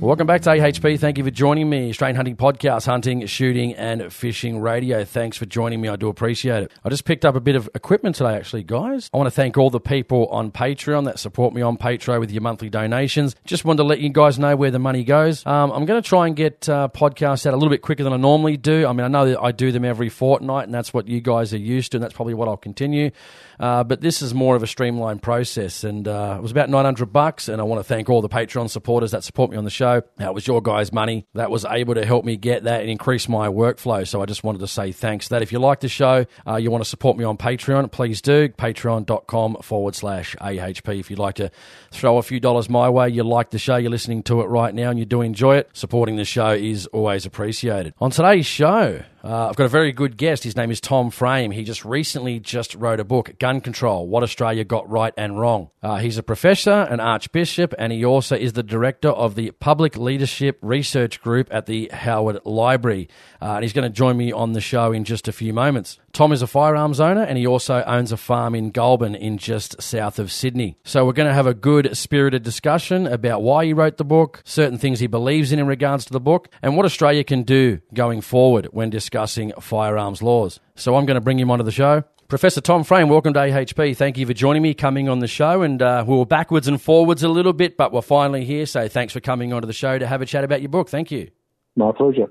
Welcome back to AHP. Thank you for joining me. Australian Hunting Podcast, hunting, shooting, and fishing radio. Thanks for joining me. I do appreciate it. I just picked up a bit of equipment today, actually, guys. I want to thank all the people on Patreon that support me on Patreon with your monthly donations. Just wanted to let you guys know where the money goes. Um, I'm going to try and get uh, podcasts out a little bit quicker than I normally do. I mean, I know that I do them every fortnight, and that's what you guys are used to, and that's probably what I'll continue. Uh, but this is more of a streamlined process, and uh, it was about 900 bucks. And I want to thank all the Patreon supporters that support me on the show. That was your guys' money that was able to help me get that and increase my workflow. So I just wanted to say thanks that. If you like the show, uh, you want to support me on Patreon, please do. Patreon.com forward slash AHP. If you'd like to throw a few dollars my way, you like the show, you're listening to it right now, and you do enjoy it, supporting the show is always appreciated. On today's show, uh, I've got a very good guest. His name is Tom Frame. He just recently just wrote a book, Gun Control: What Australia Got Right and Wrong. Uh, he's a professor, an archbishop, and he also is the director of the Public Leadership Research Group at the Howard Library. Uh, and he's going to join me on the show in just a few moments. Tom is a firearms owner, and he also owns a farm in Goulburn, in just south of Sydney. So we're going to have a good, spirited discussion about why he wrote the book, certain things he believes in in regards to the book, and what Australia can do going forward when discussing firearms laws. So I'm going to bring him onto the show. Professor Tom Frame, welcome to AHP. Thank you for joining me, coming on the show. And uh, we were backwards and forwards a little bit, but we're finally here. So thanks for coming onto the show to have a chat about your book. Thank you. My pleasure.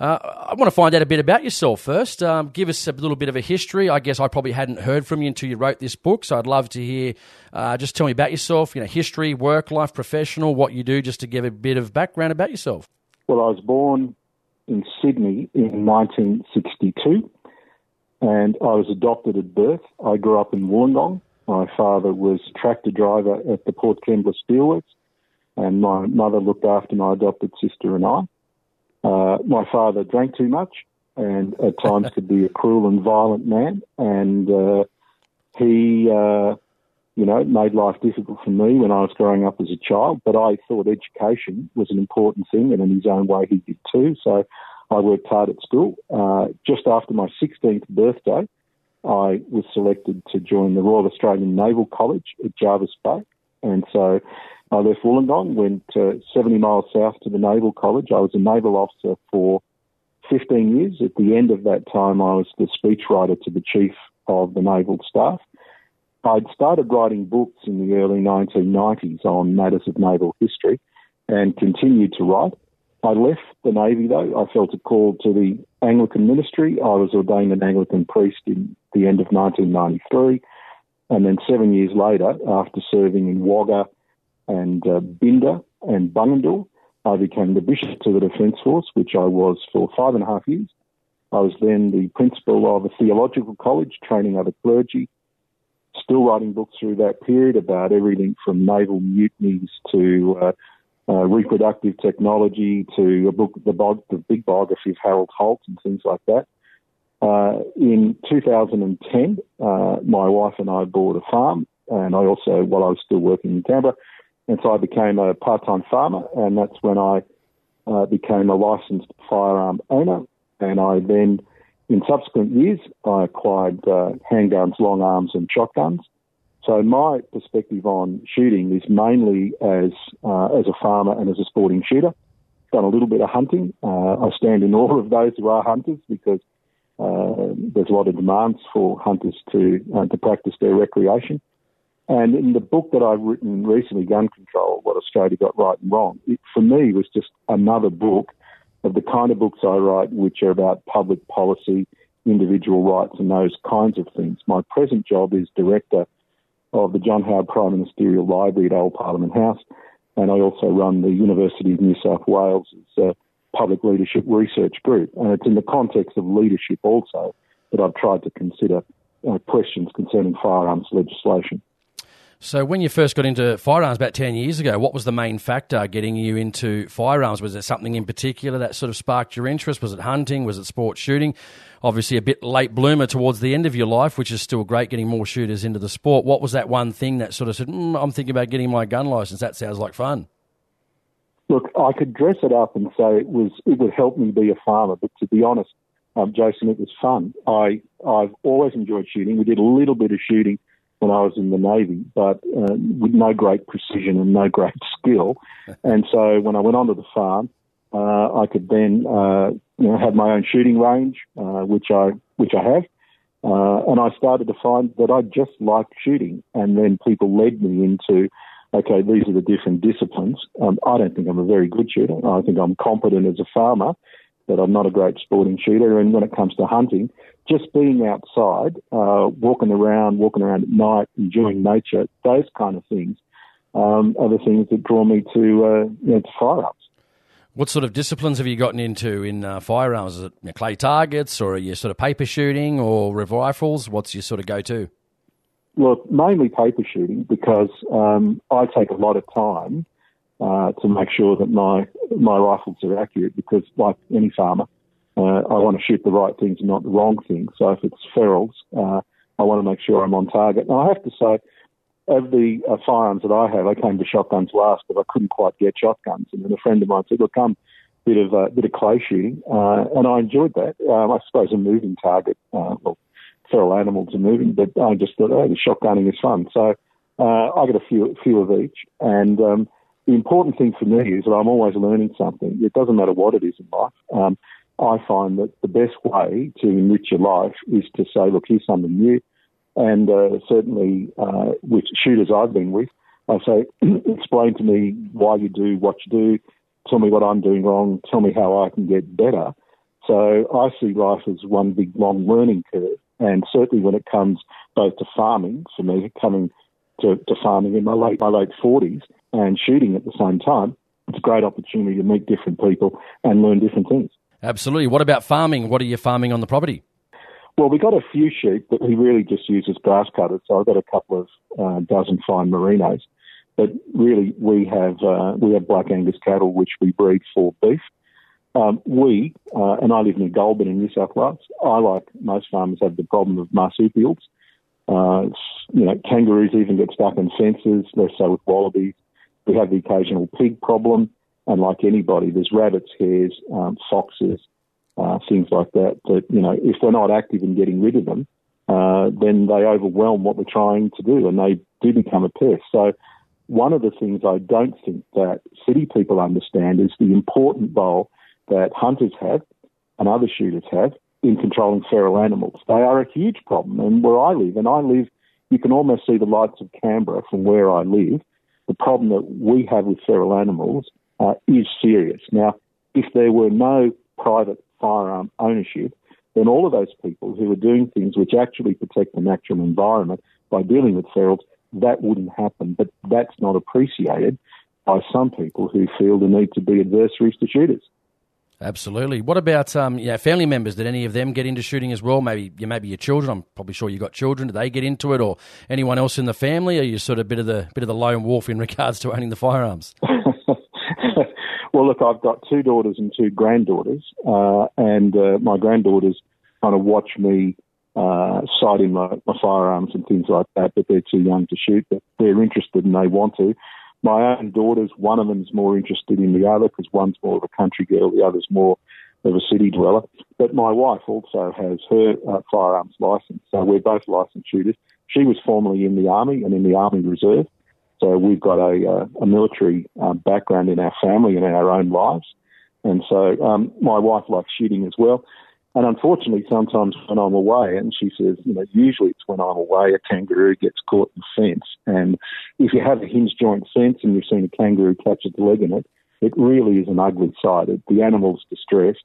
Uh, I want to find out a bit about yourself first. Um, give us a little bit of a history. I guess I probably hadn't heard from you until you wrote this book, so I'd love to hear. Uh, just tell me about yourself. You know, history, work life, professional, what you do, just to give a bit of background about yourself. Well, I was born in Sydney in 1962, and I was adopted at birth. I grew up in Wollongong. My father was tractor driver at the Port Kembla Steelworks, and my mother looked after my adopted sister and I. Uh, my father drank too much and at times could be a cruel and violent man. And uh, he, uh, you know, made life difficult for me when I was growing up as a child. But I thought education was an important thing, and in his own way, he did too. So I worked hard at school. Uh, just after my 16th birthday, I was selected to join the Royal Australian Naval College at Jervis Bay. And so I left Wollongong, went uh, 70 miles south to the Naval College. I was a naval officer for 15 years. At the end of that time, I was the speechwriter to the chief of the naval staff. I'd started writing books in the early 1990s on matters of naval history and continued to write. I left the Navy though. I felt a call to the Anglican ministry. I was ordained an Anglican priest in the end of 1993. And then seven years later, after serving in Wagga and uh, Binder and Bungendore. I became the Bishop to the Defence Force, which I was for five and a half years. I was then the principal of a theological college, training other clergy, still writing books through that period about everything from naval mutinies to uh, uh, reproductive technology to a book, the, the, big biography of Harold Holt and things like that. Uh, in 2010, uh, my wife and I bought a farm, and I also, while I was still working in Canberra, and so I became a part-time farmer, and that's when I uh, became a licensed firearm owner. And I then, in subsequent years, I acquired uh, handguns, long arms, and shotguns. So my perspective on shooting is mainly as uh, as a farmer and as a sporting shooter. Done a little bit of hunting. Uh, I stand in awe of those who are hunters because uh, there's a lot of demands for hunters to uh, to practice their recreation. And in the book that I've written recently, Gun Control, What Australia Got Right and Wrong, it for me was just another book of the kind of books I write, which are about public policy, individual rights, and those kinds of things. My present job is director of the John Howard Prime Ministerial Library at Old Parliament House, and I also run the University of New South Wales' uh, Public Leadership Research Group. And it's in the context of leadership also that I've tried to consider uh, questions concerning firearms legislation. So, when you first got into firearms about 10 years ago, what was the main factor getting you into firearms? Was there something in particular that sort of sparked your interest? Was it hunting? Was it sports shooting? Obviously, a bit late bloomer towards the end of your life, which is still great getting more shooters into the sport. What was that one thing that sort of said, mm, I'm thinking about getting my gun license? That sounds like fun. Look, I could dress it up and say it was it would help me be a farmer, but to be honest, um, Jason, it was fun. I I've always enjoyed shooting. We did a little bit of shooting when I was in the Navy, but uh, with no great precision and no great skill. and so when I went onto the farm, uh, I could then uh, you know have my own shooting range, uh, which I which I have. Uh, and I started to find that I just liked shooting, and then people led me into, okay, these are the different disciplines. Um, I don't think I'm a very good shooter. I think I'm competent as a farmer, but I'm not a great sporting shooter. And when it comes to hunting, just being outside, uh, walking around, walking around at night, enjoying nature, those kind of things um, are the things that draw me to, uh, you know, to firearms. What sort of disciplines have you gotten into in uh, firearms? Is it you know, clay targets, or are you sort of paper shooting, or rifles? What's your sort of go-to? Well, mainly paper shooting because um, I take a lot of time uh, to make sure that my my rifles are accurate. Because, like any farmer, uh, I want to shoot the right things and not the wrong things. So if it's ferals, uh, I want to make sure I'm on target. And I have to say, of the uh, firearms that I have, I came to shotguns last, but I couldn't quite get shotguns. And then a friend of mine said, "Look, come." Bit of uh, bit of clay shooting, uh, and I enjoyed that. Um, I suppose a moving target, uh, well, feral animals are moving, but I just thought, oh, the shotgunning is fun. So uh, I got a few few of each, and um, the important thing for me is that I'm always learning something. It doesn't matter what it is in life. Um, I find that the best way to enrich your life is to say, look, here's something new. And uh, certainly uh, with shooters I've been with, I say, explain to me why you do what you do, tell me what I'm doing wrong, tell me how I can get better. So I see life as one big long learning curve. And certainly when it comes both to farming, for me, coming to, to farming in my late, my late 40s and shooting at the same time, it's a great opportunity to meet different people and learn different things. Absolutely. What about farming? What are you farming on the property? Well, we've got a few sheep, but we really just use as grass cutters. So I've got a couple of uh, dozen fine merinos. But really, we have uh, we have black Angus cattle, which we breed for beef. Um, we, uh, and I live near Goulburn in New South Wales. I, like most farmers, have the problem of marsupials. Uh, you know, kangaroos even get stuck in fences. Less so with wallabies. We have the occasional pig problem. And like anybody, there's rabbits, hares, um, foxes, uh, things like that. That you know, if we're not active in getting rid of them, uh, then they overwhelm what we're trying to do, and they do become a pest. So, one of the things I don't think that city people understand is the important role that hunters have and other shooters have in controlling feral animals. They are a huge problem, and where I live, and I live, you can almost see the lights of Canberra from where I live. The problem that we have with feral animals uh, is serious. Now, if there were no private firearm ownership, then all of those people who are doing things which actually protect the natural environment by dealing with ferals, that wouldn't happen. But that's not appreciated by some people who feel the need to be adversaries to shooters. Absolutely. What about um, yeah, family members? Did any of them get into shooting as well? Maybe you, maybe your children. I'm probably sure you got children. Did they get into it, or anyone else in the family? Are you sort of a bit of the bit of the lone wolf in regards to owning the firearms? well, look, I've got two daughters and two granddaughters, uh, and uh, my granddaughters kind of watch me uh, sight in my, my firearms and things like that, but they're too young to shoot. But they're interested and they want to. My own daughters, one of them's more interested in the other because one's more of a country girl, the other's more of a city dweller. But my wife also has her uh, firearms license, so we're both licensed shooters. She was formerly in the army and in the army reserve, so we've got a, uh, a military uh, background in our family and in our own lives. And so um, my wife likes shooting as well. And unfortunately, sometimes when I'm away, and she says, you know, usually it's when I'm away, a kangaroo gets caught in the fence. And if you have a hinge joint fence and you've seen a kangaroo catch its leg in it, it really is an ugly sight. The animal's distressed.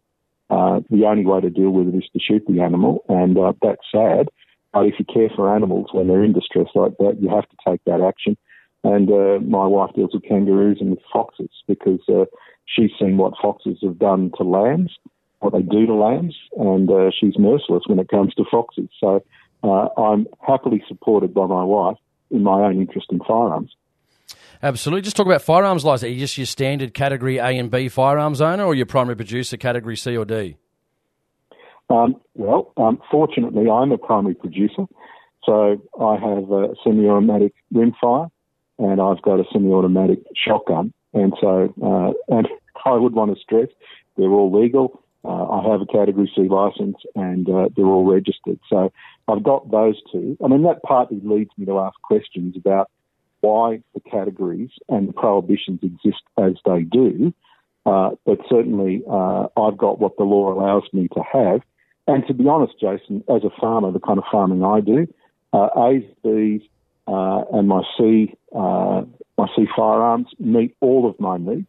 Uh, the only way to deal with it is to shoot the animal, and uh, that's sad. But if you care for animals when they're in distress like that, you have to take that action. And uh, my wife deals with kangaroos and with foxes because uh, she's seen what foxes have done to lambs, what they do to lambs, and uh, she's merciless when it comes to foxes. So uh, I'm happily supported by my wife in my own interest in firearms. Absolutely. Just talk about firearms license. Are you just your standard category A and B firearms owner, or your primary producer category C or D? Um, well, um, fortunately, I'm a primary producer, so I have a semi-automatic rimfire, and I've got a semi-automatic shotgun, and so uh, and I would want to stress they're all legal. Uh, I have a Category C license, and uh, they're all registered. So I've got those two. I mean, that partly leads me to ask questions about why the categories and the prohibitions exist as they do. Uh, but certainly, uh, I've got what the law allows me to have. And to be honest, Jason, as a farmer, the kind of farming I do, uh, A's, B's, uh, and my C, my C firearms meet all of my needs.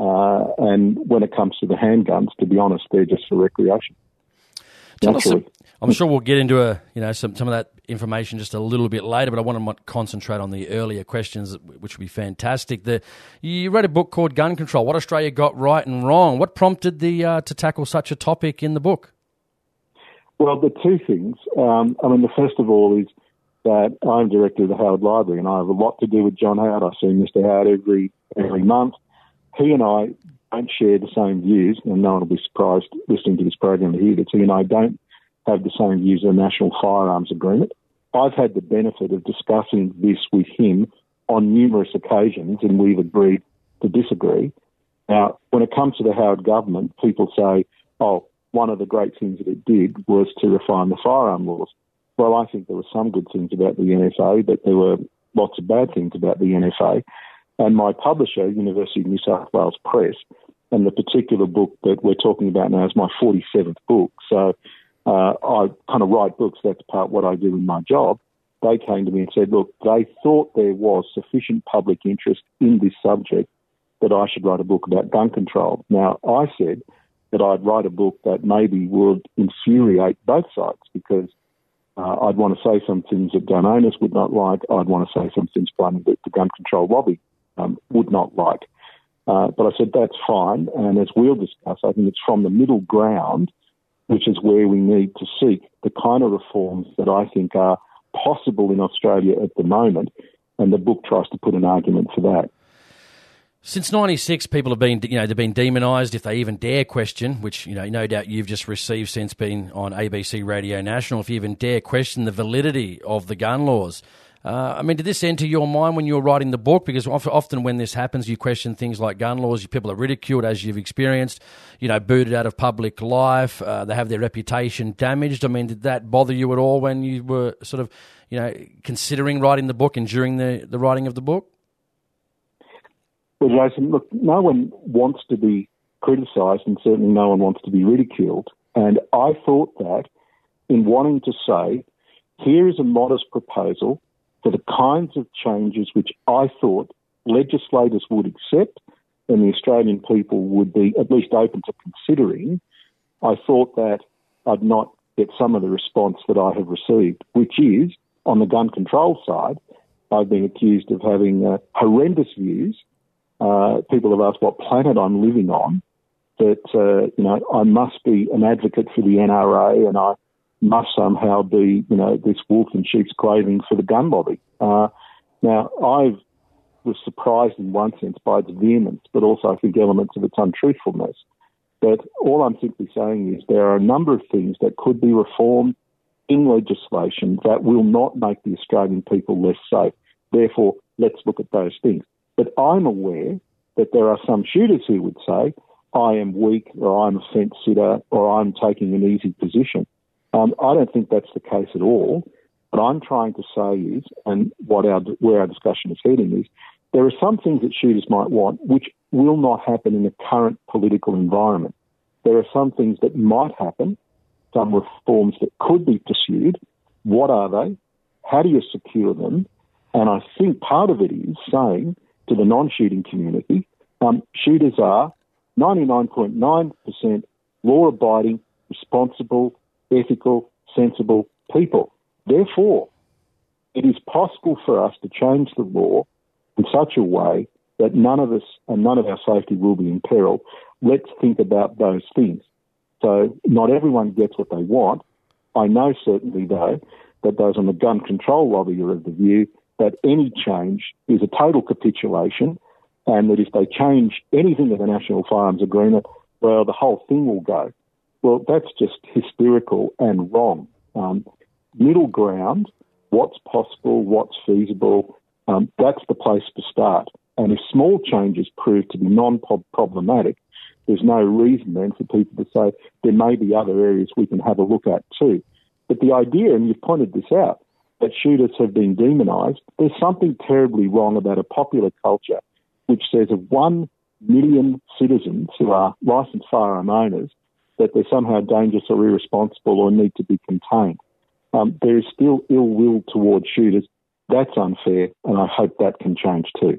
Uh, and when it comes to the handguns, to be honest, they're just for recreation. Tell us, I'm sure we'll get into a you know some some of that information just a little bit later, but I want to concentrate on the earlier questions, which would be fantastic. The you wrote a book called Gun Control: What Australia Got Right and Wrong. What prompted the uh, to tackle such a topic in the book? Well, the two things. Um, I mean, the first of all is that I'm director of the Howard Library, and I have a lot to do with John Howard. I see Mr. Howard every every month. He and I don't share the same views, and no one will be surprised listening to this program to hear that he and I don't have the same views of the National Firearms Agreement. I've had the benefit of discussing this with him on numerous occasions, and we've agreed to disagree. Now, when it comes to the Howard government, people say, oh, one of the great things that it did was to refine the firearm laws. Well, I think there were some good things about the NFA, but there were lots of bad things about the NFA. And my publisher, University of New South Wales Press, and the particular book that we're talking about now is my 47th book. So uh, I kind of write books. That's part what I do in my job. They came to me and said, look, they thought there was sufficient public interest in this subject that I should write a book about gun control. Now, I said that I'd write a book that maybe would infuriate both sides because uh, I'd want to say some things that gun owners would not like. I'd want to say some things that the gun control lobby um, would not like. Uh, but I said that's fine, and as we'll discuss, I think it's from the middle ground, which is where we need to seek the kind of reforms that I think are possible in Australia at the moment, and the book tries to put an argument for that. Since '96, people have been, you know, they've been demonised if they even dare question, which you know, no doubt you've just received since being on ABC Radio National. If you even dare question the validity of the gun laws, uh, I mean, did this enter your mind when you were writing the book? Because often when this happens, you question things like gun laws. People are ridiculed, as you've experienced, you know, booted out of public life. Uh, they have their reputation damaged. I mean, did that bother you at all when you were sort of, you know, considering writing the book and during the, the writing of the book? Well, Jason, look, no one wants to be criticised, and certainly no one wants to be ridiculed. And I thought that in wanting to say, here is a modest proposal for the kinds of changes which I thought legislators would accept and the Australian people would be at least open to considering, I thought that I'd not get some of the response that I have received, which is on the gun control side, I've been accused of having uh, horrendous views. Uh, people have asked what planet I'm living on. That uh, you know, I must be an advocate for the NRA, and I must somehow be, you know, this wolf in sheep's clothing for the gun lobby. Uh, now, I was surprised in one sense by its vehemence, but also I think elements of its untruthfulness. But all I'm simply saying is there are a number of things that could be reformed in legislation that will not make the Australian people less safe. Therefore, let's look at those things. But I'm aware that there are some shooters who would say, I am weak, or I'm a fence sitter, or I'm taking an easy position. Um, I don't think that's the case at all. What I'm trying to say is, and what our where our discussion is heading is, there are some things that shooters might want which will not happen in the current political environment. There are some things that might happen, some reforms that could be pursued. What are they? How do you secure them? And I think part of it is saying to the non-shooting community, um, shooters are 99.9% law-abiding, responsible, ethical, sensible people. Therefore, it is possible for us to change the law in such a way that none of us and none of our safety will be in peril. Let's think about those things. So not everyone gets what they want. I know certainly though that those on the gun control lobby are of the view that any change is a total capitulation and that if they change anything of the National Firearms Agreement, well, the whole thing will go. Well, that's just hysterical and wrong. Um, middle ground, what's possible, what's feasible, um, that's the place to start. And if small changes prove to be non problematic, there's no reason then for people to say there may be other areas we can have a look at too. But the idea, and you've pointed this out, that shooters have been demonised, there's something terribly wrong about a popular culture which says of one million citizens who are licensed firearm owners that they're somehow dangerous or irresponsible or need to be contained. Um, there is still ill will towards shooters. That's unfair, and I hope that can change too.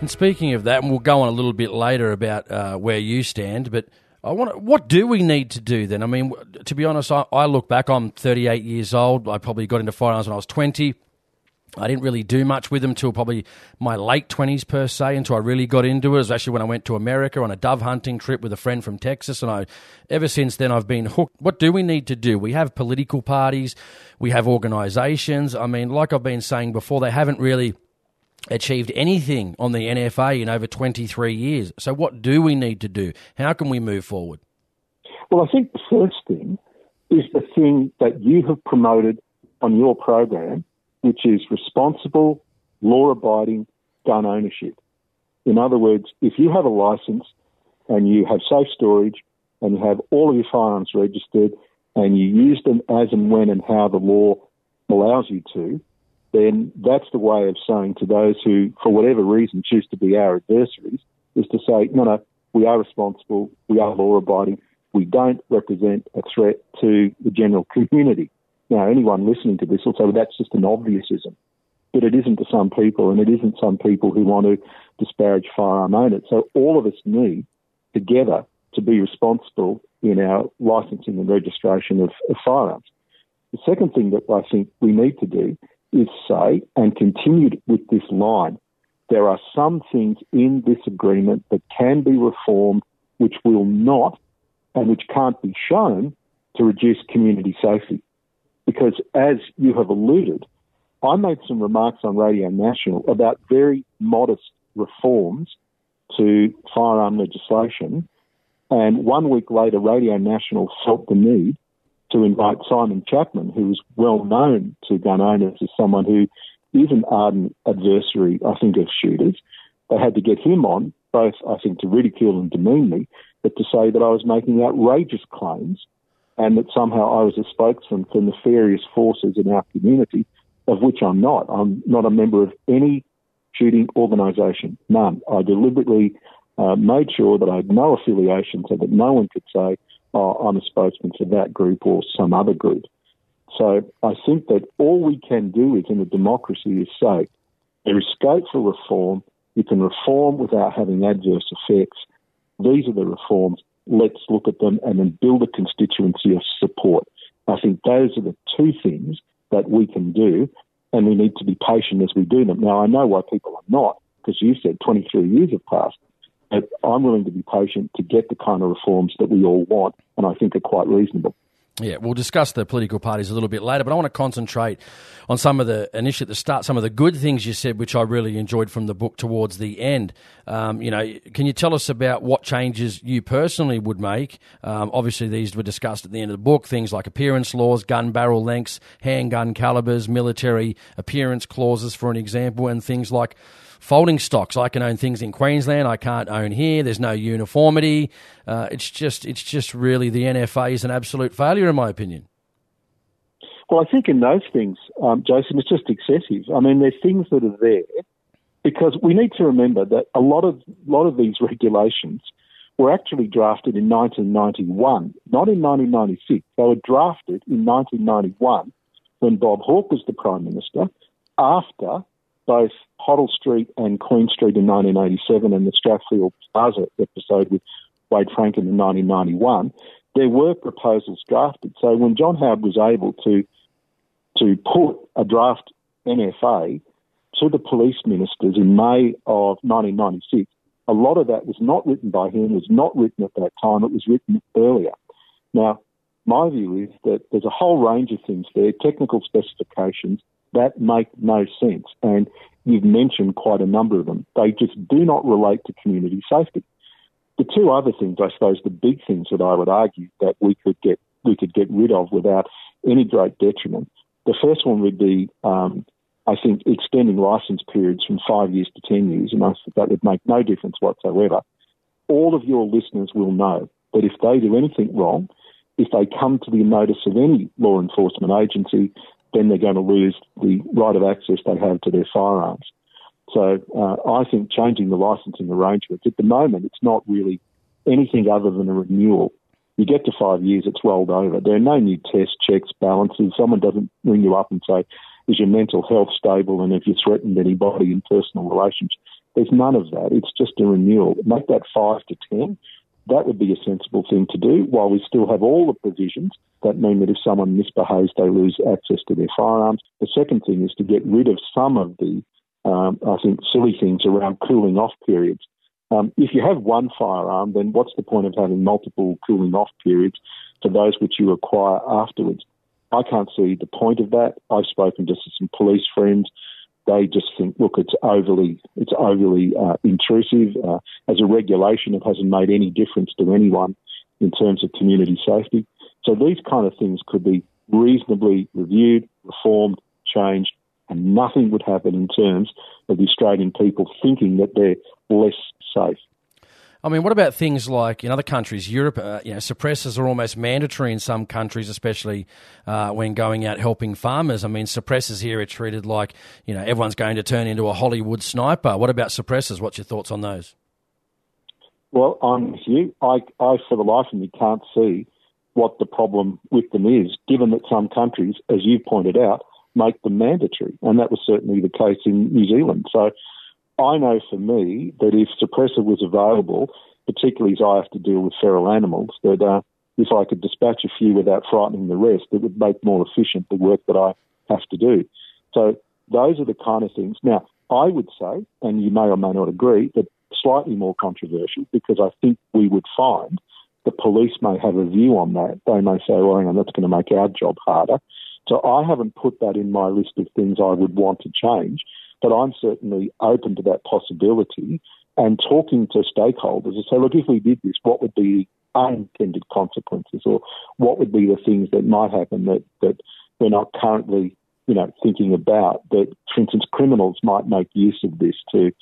And speaking of that, and we'll go on a little bit later about uh, where you stand, but I want. What do we need to do then? I mean, to be honest, I, I look back. I'm 38 years old. I probably got into firearms when I was 20. I didn't really do much with them until probably my late 20s per se, until I really got into it. It was actually when I went to America on a dove hunting trip with a friend from Texas. And I, ever since then, I've been hooked. What do we need to do? We have political parties, we have organizations. I mean, like I've been saying before, they haven't really achieved anything on the NFA in over 23 years. So, what do we need to do? How can we move forward? Well, I think the first thing is the thing that you have promoted on your program, which is responsible, law abiding gun ownership. In other words, if you have a license and you have safe storage and you have all of your firearms registered and you use them as and when and how the law allows you to, then that's the way of saying to those who, for whatever reason, choose to be our adversaries, is to say, no, no, we are responsible, we are law abiding, we don't represent a threat to the general community. Now, anyone listening to this will say, well, that's just an obviousism. But it isn't to some people, and it isn't some people who want to disparage firearm owners. So all of us need together to be responsible in our licensing and registration of, of firearms. The second thing that I think we need to do is say, and continued with this line, there are some things in this agreement that can be reformed which will not and which can't be shown to reduce community safety. Because as you have alluded, I made some remarks on Radio National about very modest reforms to firearm legislation. And one week later, Radio National felt the need to invite Simon Chapman, who is well known to gun owners as someone who is an ardent adversary, I think, of shooters. They had to get him on, both, I think, to ridicule and demean me, but to say that I was making outrageous claims and that somehow I was a spokesman for nefarious forces in our community, of which I'm not. I'm not a member of any shooting organisation, none. I deliberately uh, made sure that I had no affiliation so that no one could say oh, I'm a spokesman for that group or some other group. So I think that all we can do is in a democracy is say there is scope for reform. You can reform without having adverse effects. These are the reforms. Let's look at them and then build a constituency of support. I think those are the two things that we can do, and we need to be patient as we do them. Now, I know why people are not, because you said 23 years have passed. I'm willing to be patient to get the kind of reforms that we all want, and I think are quite reasonable. Yeah, we'll discuss the political parties a little bit later, but I want to concentrate on some of the initially at the start, some of the good things you said, which I really enjoyed from the book towards the end. Um, you know, can you tell us about what changes you personally would make? Um, obviously, these were discussed at the end of the book. Things like appearance laws, gun barrel lengths, handgun calibers, military appearance clauses, for an example, and things like folding stocks. I can own things in Queensland. I can't own here. There's no uniformity. Uh, it's just it's just really the NFA is an absolute failure in my opinion. Well, I think in those things, um, Jason, it's just excessive. I mean, there's things that are there because we need to remember that a lot of lot of these regulations were actually drafted in 1991, not in 1996. They were drafted in 1991 when Bob Hawke was the Prime Minister after both Hoddle Street and Queen Street in 1987 and the Strathfield Plaza episode with Wade Frankum in 1991, there were proposals drafted. So when John Howard was able to to put a draft NFA to the police ministers in May of 1996, a lot of that was not written by him, was not written at that time, it was written earlier. Now, my view is that there's a whole range of things there, technical specifications, that make no sense. And you've mentioned quite a number of them. They just do not relate to community safety. The two other things, I suppose, the big things that I would argue that we could get we could get rid of without any great detriment. The first one would be um, I think extending license periods from five years to 10 years, and I think that would make no difference whatsoever. All of your listeners will know that if they do anything wrong, if they come to the notice of any law enforcement agency, then they're going to lose the right of access they have to their firearms. So uh, I think changing the licensing arrangements at the moment, it's not really anything other than a renewal. You get to five years, it's rolled over. There are no new tests, checks, balances. Someone doesn't ring you up and say, is your mental health stable and have you threatened anybody in personal relations? There's none of that. It's just a renewal. Make that five to ten. That would be a sensible thing to do while we still have all the provisions that mean that if someone misbehaves, they lose access to their firearms. The second thing is to get rid of some of the, um, I think, silly things around cooling off periods. Um, if you have one firearm, then what's the point of having multiple cooling off periods for those which you acquire afterwards? I can't see the point of that. I've spoken to some police friends. They just think, look, it's overly, it's overly uh, intrusive. Uh, as a regulation, it hasn't made any difference to anyone in terms of community safety. So these kind of things could be reasonably reviewed, reformed, changed, and nothing would happen in terms of the Australian people thinking that they're less safe. I mean, what about things like in other countries, Europe? Uh, you know, suppressors are almost mandatory in some countries, especially uh, when going out helping farmers. I mean, suppressors here are treated like you know everyone's going to turn into a Hollywood sniper. What about suppressors? What's your thoughts on those? Well, I'm with you. I, I for the life of me, can't see what the problem with them is, given that some countries, as you pointed out, make them mandatory, and that was certainly the case in New Zealand. So I know for me that if suppressor was available, particularly as I have to deal with feral animals, that uh, if I could dispatch a few without frightening the rest, it would make more efficient the work that I have to do. So those are the kind of things. Now, I would say, and you may or may not agree, that slightly more controversial because I think we would find the police may have a view on that. They may say, well, hang on, that's going to make our job harder. So I haven't put that in my list of things I would want to change. But I'm certainly open to that possibility and talking to stakeholders and say, look, if we did this, what would be unintended consequences or what would be the things that might happen that, that we're not currently, you know, thinking about that, for instance, criminals might make use of this to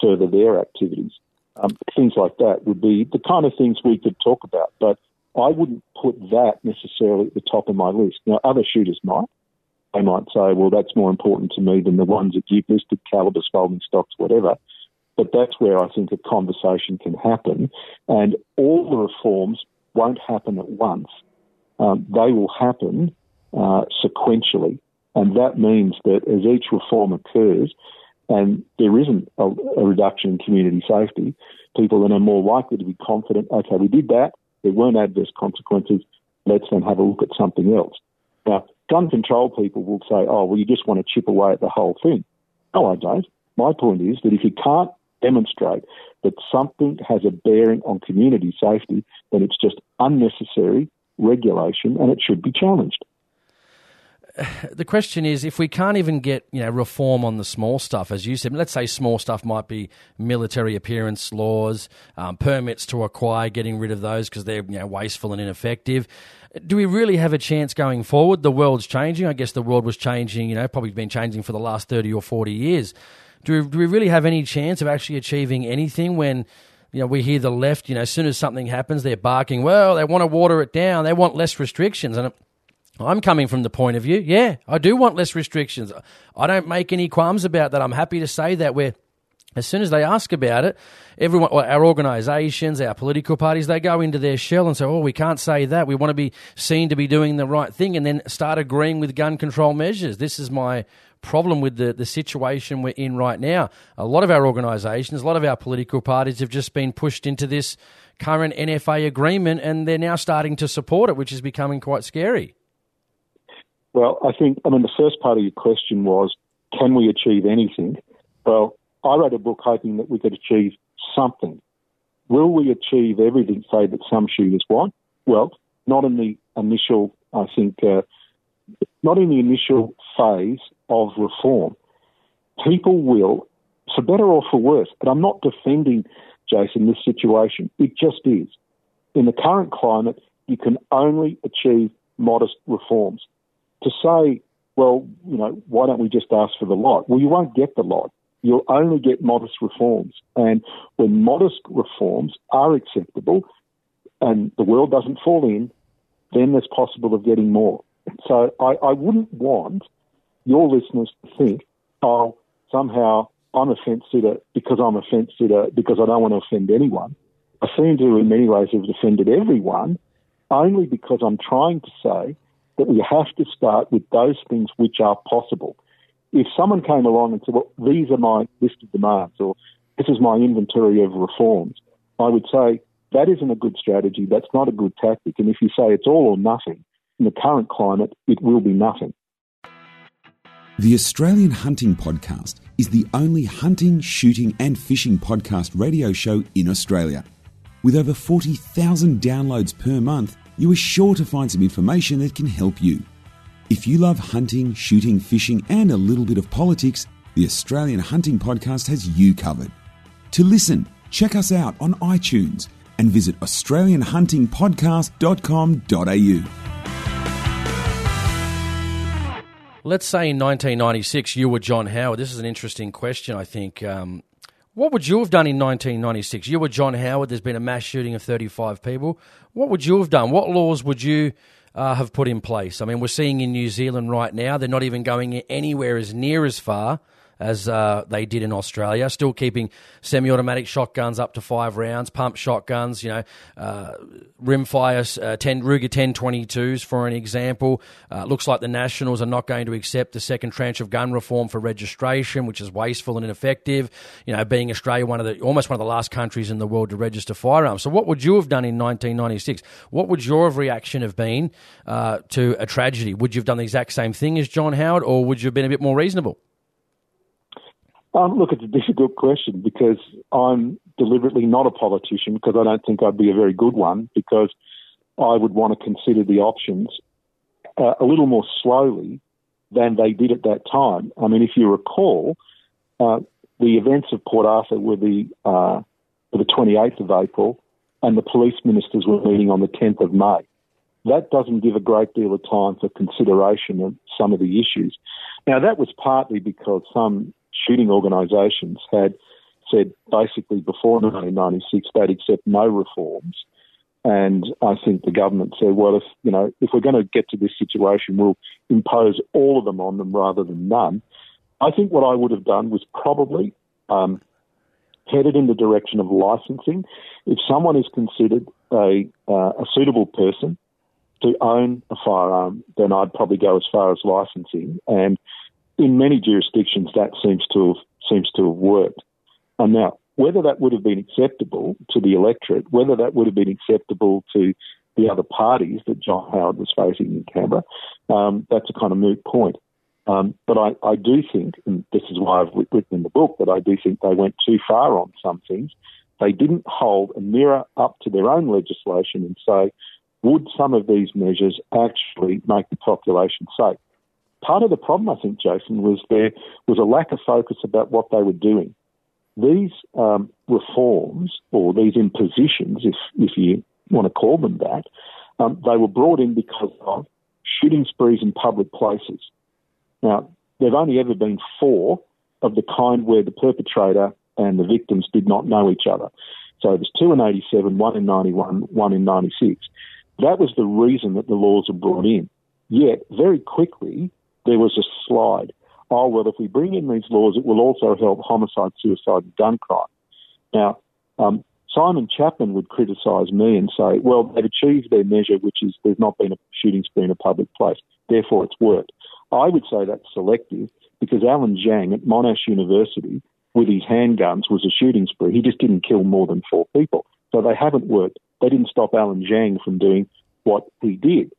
further their activities. Um, things like that would be the kind of things we could talk about, but I wouldn't put that necessarily at the top of my list. Now, other shooters might, they might say, well, that's more important to me than the ones that you've listed, calibers, folding stocks, whatever. But that's where I think a conversation can happen. And all the reforms won't happen at once. Um, they will happen uh, sequentially. And that means that as each reform occurs, and there isn't a, a reduction in community safety, people then are more likely to be confident, okay, we did that, there weren't adverse consequences, let's then have a look at something else. Now, gun control people will say, oh, well, you just want to chip away at the whole thing. No, I don't. My point is that if you can't demonstrate that something has a bearing on community safety, then it's just unnecessary regulation and it should be challenged the question is if we can't even get you know reform on the small stuff, as you said, let's say small stuff might be military appearance laws, um, permits to acquire, getting rid of those because they're you know wasteful and ineffective. Do we really have a chance going forward? The world's changing. I guess the world was changing. You know, probably been changing for the last thirty or forty years. Do we, do we really have any chance of actually achieving anything when? you know, we hear the left, you know, as soon as something happens, they're barking, well, they want to water it down. They want less restrictions. And I'm coming from the point of view, yeah, I do want less restrictions. I don't make any qualms about that. I'm happy to say that we're as soon as they ask about it, everyone, our organisations, our political parties, they go into their shell and say, "Oh, we can't say that. We want to be seen to be doing the right thing," and then start agreeing with gun control measures. This is my problem with the, the situation we're in right now. A lot of our organisations, a lot of our political parties have just been pushed into this current NFA agreement, and they're now starting to support it, which is becoming quite scary. Well, I think, I mean, the first part of your question was, can we achieve anything? Well, I wrote a book hoping that we could achieve something. Will we achieve everything, say, that some shooters want? Well, not in the initial, I think, uh, not in the initial phase of reform. People will, for better or for worse, but I'm not defending, Jason, this situation. It just is. In the current climate, you can only achieve modest reforms. To say, well, you know, why don't we just ask for the lot? Well, you won't get the lot you'll only get modest reforms. And when modest reforms are acceptable and the world doesn't fall in, then there's possible of getting more. So I, I wouldn't want your listeners to think, oh, somehow I'm a fence sitter because I'm a fence sitter because I don't want to offend anyone. I seem to, in many ways, have offended everyone only because I'm trying to say that we have to start with those things which are possible if someone came along and said, well, these are my list of demands or this is my inventory of reforms, I would say that isn't a good strategy. That's not a good tactic. And if you say it's all or nothing, in the current climate, it will be nothing. The Australian Hunting Podcast is the only hunting, shooting, and fishing podcast radio show in Australia. With over 40,000 downloads per month, you are sure to find some information that can help you. If you love hunting, shooting, fishing, and a little bit of politics, the Australian Hunting Podcast has you covered. To listen, check us out on iTunes and visit AustralianHuntingPodcast.com.au. Let's say in 1996 you were John Howard. This is an interesting question, I think. Um, what would you have done in 1996? You were John Howard. There's been a mass shooting of 35 people. What would you have done? What laws would you uh, have put in place. I mean, we're seeing in New Zealand right now, they're not even going anywhere as near as far as uh, they did in Australia. Still keeping semi-automatic shotguns up to five rounds, pump shotguns, you know, uh, rimfire uh, 10 Ruger 1022s for an example. Uh, looks like the Nationals are not going to accept the second tranche of gun reform for registration, which is wasteful and ineffective. You know, being Australia one of the almost one of the last countries in the world to register firearms. So, what would you have done in 1996? What would your reaction have been uh, to a tragedy? Would you have done the exact same thing as John Howard, or would you have been a bit more reasonable? Um, look, it's a difficult question because I'm deliberately not a politician because I don't think I'd be a very good one because I would want to consider the options uh, a little more slowly than they did at that time. I mean, if you recall, uh, the events of Port Arthur were the uh, were the 28th of April, and the police ministers were meeting on the 10th of May. That doesn't give a great deal of time for consideration of some of the issues. Now, that was partly because some shooting organisations had said basically before 1996 they'd accept no reforms. And I think the government said, well, if you know, if we're going to get to this situation, we'll impose all of them on them rather than none. I think what I would have done was probably um, headed in the direction of licensing. If someone is considered a, uh, a suitable person to own a firearm, then I'd probably go as far as licensing. And in many jurisdictions, that seems to have seems to have worked. And now, whether that would have been acceptable to the electorate, whether that would have been acceptable to the other parties that John Howard was facing in Canberra, um, that's a kind of moot point. Um, but I, I, do think, and this is why I've written in the book, that I do think they went too far on some things. They didn't hold a mirror up to their own legislation and say, would some of these measures actually make the population safe? Part of the problem, I think, Jason, was there was a lack of focus about what they were doing. These um, reforms, or these impositions, if if you want to call them that, um, they were brought in because of shooting sprees in public places. Now, there've only ever been four of the kind where the perpetrator and the victims did not know each other. So there's two in 87, one in 91, one in 96. That was the reason that the laws were brought in. Yet, very quickly, there was a slide. oh, well, if we bring in these laws, it will also help homicide, suicide, and gun crime. Now, um, Simon Chapman would criticise me and say, well, they've achieved their measure, which is there's not been a shooting spree in a public place, therefore it's worked. I would say that's selective because Alan Zhang at Monash University with his handguns was a shooting spree. He just didn't kill more than four people. So they haven't worked. They didn't stop Alan Zhang from doing what he did.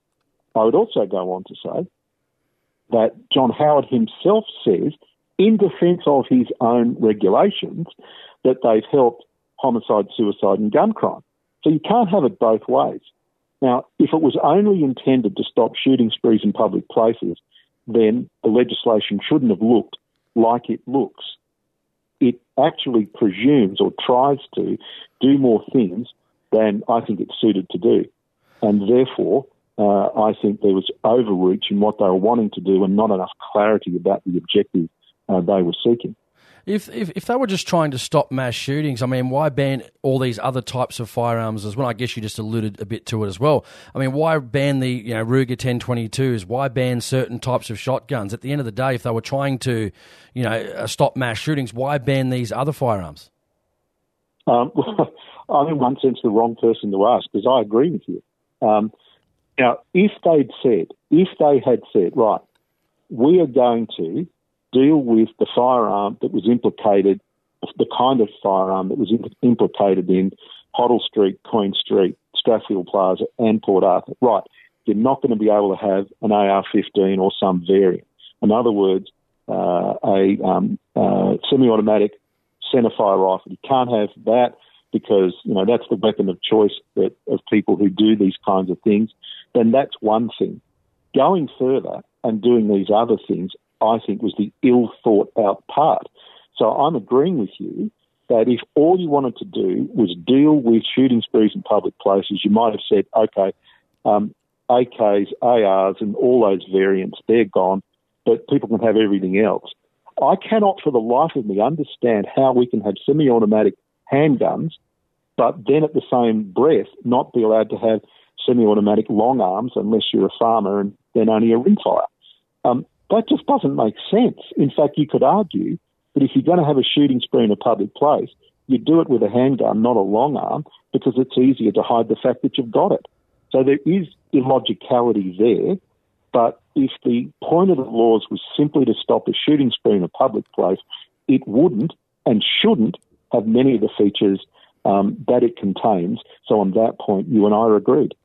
I would also go on to say that John Howard himself says, in defence of his own regulations, that they've helped homicide, suicide, and gun crime. So you can't have it both ways. Now, if it was only intended to stop shooting sprees in public places, then the legislation shouldn't have looked like it looks. It actually presumes or tries to do more things than I think it's suited to do. And therefore, uh, I think there was overreach in what they were wanting to do and not enough clarity about the objective uh, they were seeking. If, if, if they were just trying to stop mass shootings, I mean, why ban all these other types of firearms as well? I guess you just alluded a bit to it as well. I mean, why ban the you know Ruger 1022s? Why ban certain types of shotguns? At the end of the day, if they were trying to, you know, uh, stop mass shootings, why ban these other firearms? Um, well, I'm in one sense the wrong person to ask because I agree with you. Um, now, if they'd said, if they had said, right, we are going to deal with the firearm that was implicated, the kind of firearm that was implicated in Hoddle Street, Queen Street, Strathfield Plaza, and Port Arthur. Right, you're not going to be able to have an AR-15 or some variant. In other words, uh, a um, uh, semi-automatic centerfire rifle. You can't have that because you know that's the weapon of choice that, of people who do these kinds of things. Then that's one thing. Going further and doing these other things I think was the ill thought out part. So I'm agreeing with you that if all you wanted to do was deal with shooting sprees in public places, you might have said, okay, um, AKs, ARs, and all those variants, they're gone, but people can have everything else. I cannot for the life of me understand how we can have semi automatic handguns, but then at the same breath not be allowed to have semi automatic long arms unless you're a farmer and then only a rimfire. Um, that just doesn't make sense. In fact, you could argue that if you're going to have a shooting spree in a public place, you do it with a handgun, not a long arm, because it's easier to hide the fact that you've got it. So there is illogicality there, but if the point of the laws was simply to stop a shooting spree in a public place, it wouldn't and shouldn't have many of the features um, that it contains. So on that point, you and I are agreed.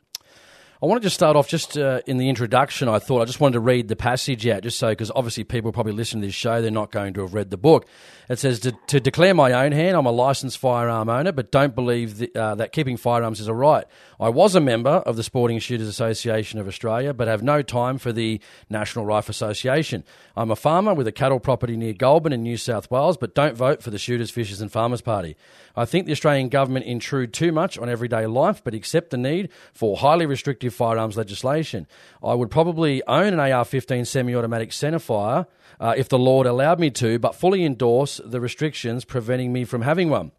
I wanted to just start off just uh, in the introduction. I thought I just wanted to read the passage out, just so because obviously people probably listen to this show, they're not going to have read the book. It says to, to declare my own hand, I'm a licensed firearm owner, but don't believe the, uh, that keeping firearms is a right. I was a member of the Sporting Shooters Association of Australia, but have no time for the National Rifle Association. I'm a farmer with a cattle property near Goulburn in New South Wales, but don't vote for the Shooters, Fishers, and Farmers Party. I think the Australian government intrude too much on everyday life, but accept the need for highly restrictive firearms legislation. I would probably own an AR 15 semi automatic centerfire uh, if the Lord allowed me to, but fully endorse the restrictions preventing me from having one.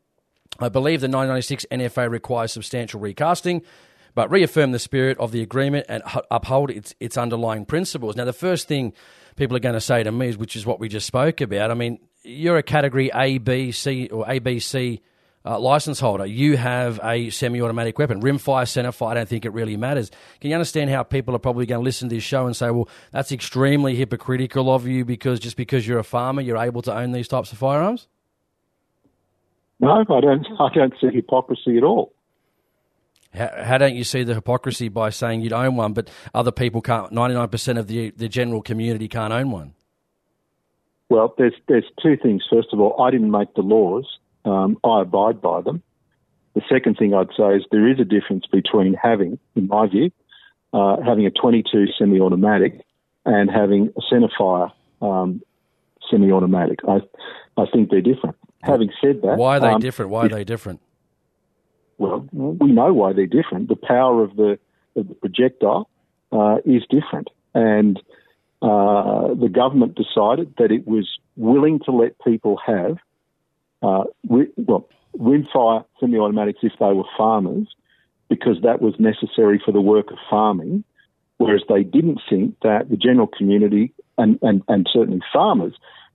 I believe the 1996 NFA requires substantial recasting, but reaffirm the spirit of the agreement and uphold its, its underlying principles. Now, the first thing people are going to say to me, is, which is what we just spoke about, I mean, you're a category A, B, C, or ABC uh, license holder, you have a semi-automatic weapon. Rimfire, centerfire, I don't think it really matters. Can you understand how people are probably going to listen to this show and say, well, that's extremely hypocritical of you because just because you're a farmer, you're able to own these types of firearms? No, I don't. I don't see hypocrisy at all. How, how, don't you see the hypocrisy by saying you'd own one, but other people can't? Ninety nine percent of the the general community can't own one. Well, there's there's two things. First of all, I didn't make the laws, um, I abide by them. The second thing I'd say is there is a difference between having, in my view, uh, having a 22 semi-automatic and having a centerfire um, semi-automatic. I, I think they're different. Having said that, why are they um, different? Why are they different? Well, we know why they're different. The power of the, of the projectile uh, is different, and uh, the government decided that it was willing to let people have uh, well, rimfire semi-automatics if they were farmers, because that was necessary for the work of farming. whereas they didn't think that the general community and, and, and certainly farmers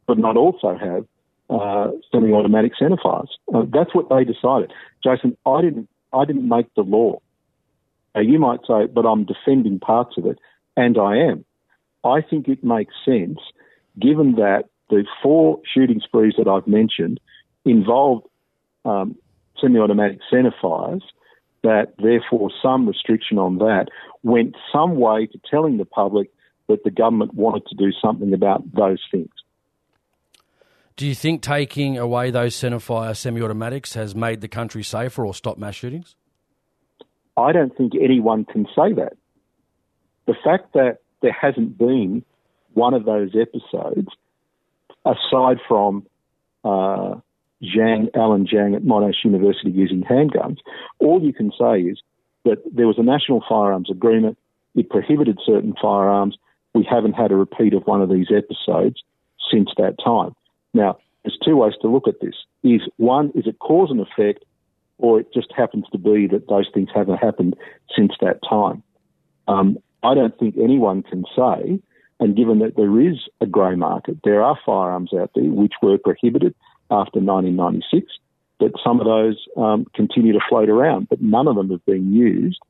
would not also have uh, semi-automatic centrefires. Uh, that's what they decided. Jason, I didn't, I didn't make the law. Now, you might say, but I'm defending parts of it, and I am. I think it makes sense, given that the four shooting sprees that I've mentioned involved um, semi-automatic centrefires, that therefore some restriction on that went some way to telling the public that the government wanted to do something about those things. Do you think taking away those centrefire semi-automatics has made the country safer or stopped mass shootings? I don't think anyone can say that. The fact that there hasn't been one of those episodes, aside from uh, Xiang, Alan Xiang at Monash University using handguns, all you can say is that there was a national firearms agreement. It prohibited certain firearms. We haven't had a repeat of one of these episodes since that time. Now, there's two ways to look at this. Is one, is it cause and effect, or it just happens to be that those things haven't happened since that time? Um, I don't think anyone can say, and given that there is a grey market, there are firearms out there which were prohibited after 1996, that some of those um, continue to float around, but none of them have been used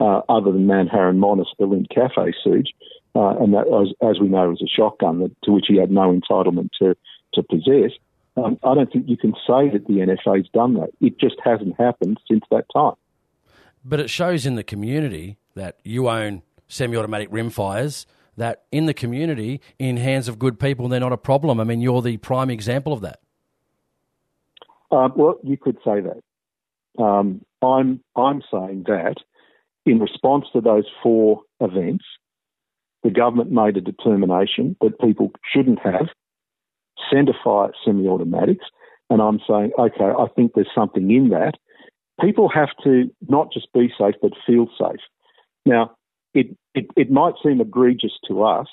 uh, other than Man Haron Monis, the Lindt Cafe siege, uh, and that, as, as, we know, was a shotgun that, to which he had no entitlement to, to possess. Um, I don't think you can say that the NFA's done that. It just hasn't happened since that time. But it shows in the community that you own semi-automatic rimfires that in the community, in hands of good people, they're not a problem. I mean, you're the prime example of that. Uh, well, you could say that. Um, I'm I'm saying that in response to those four events, the government made a determination that people shouldn't have centrefire semi-automatics, and I'm saying, okay, I think there's something in that. People have to not just be safe, but feel safe. Now, it, it, it might seem egregious to us,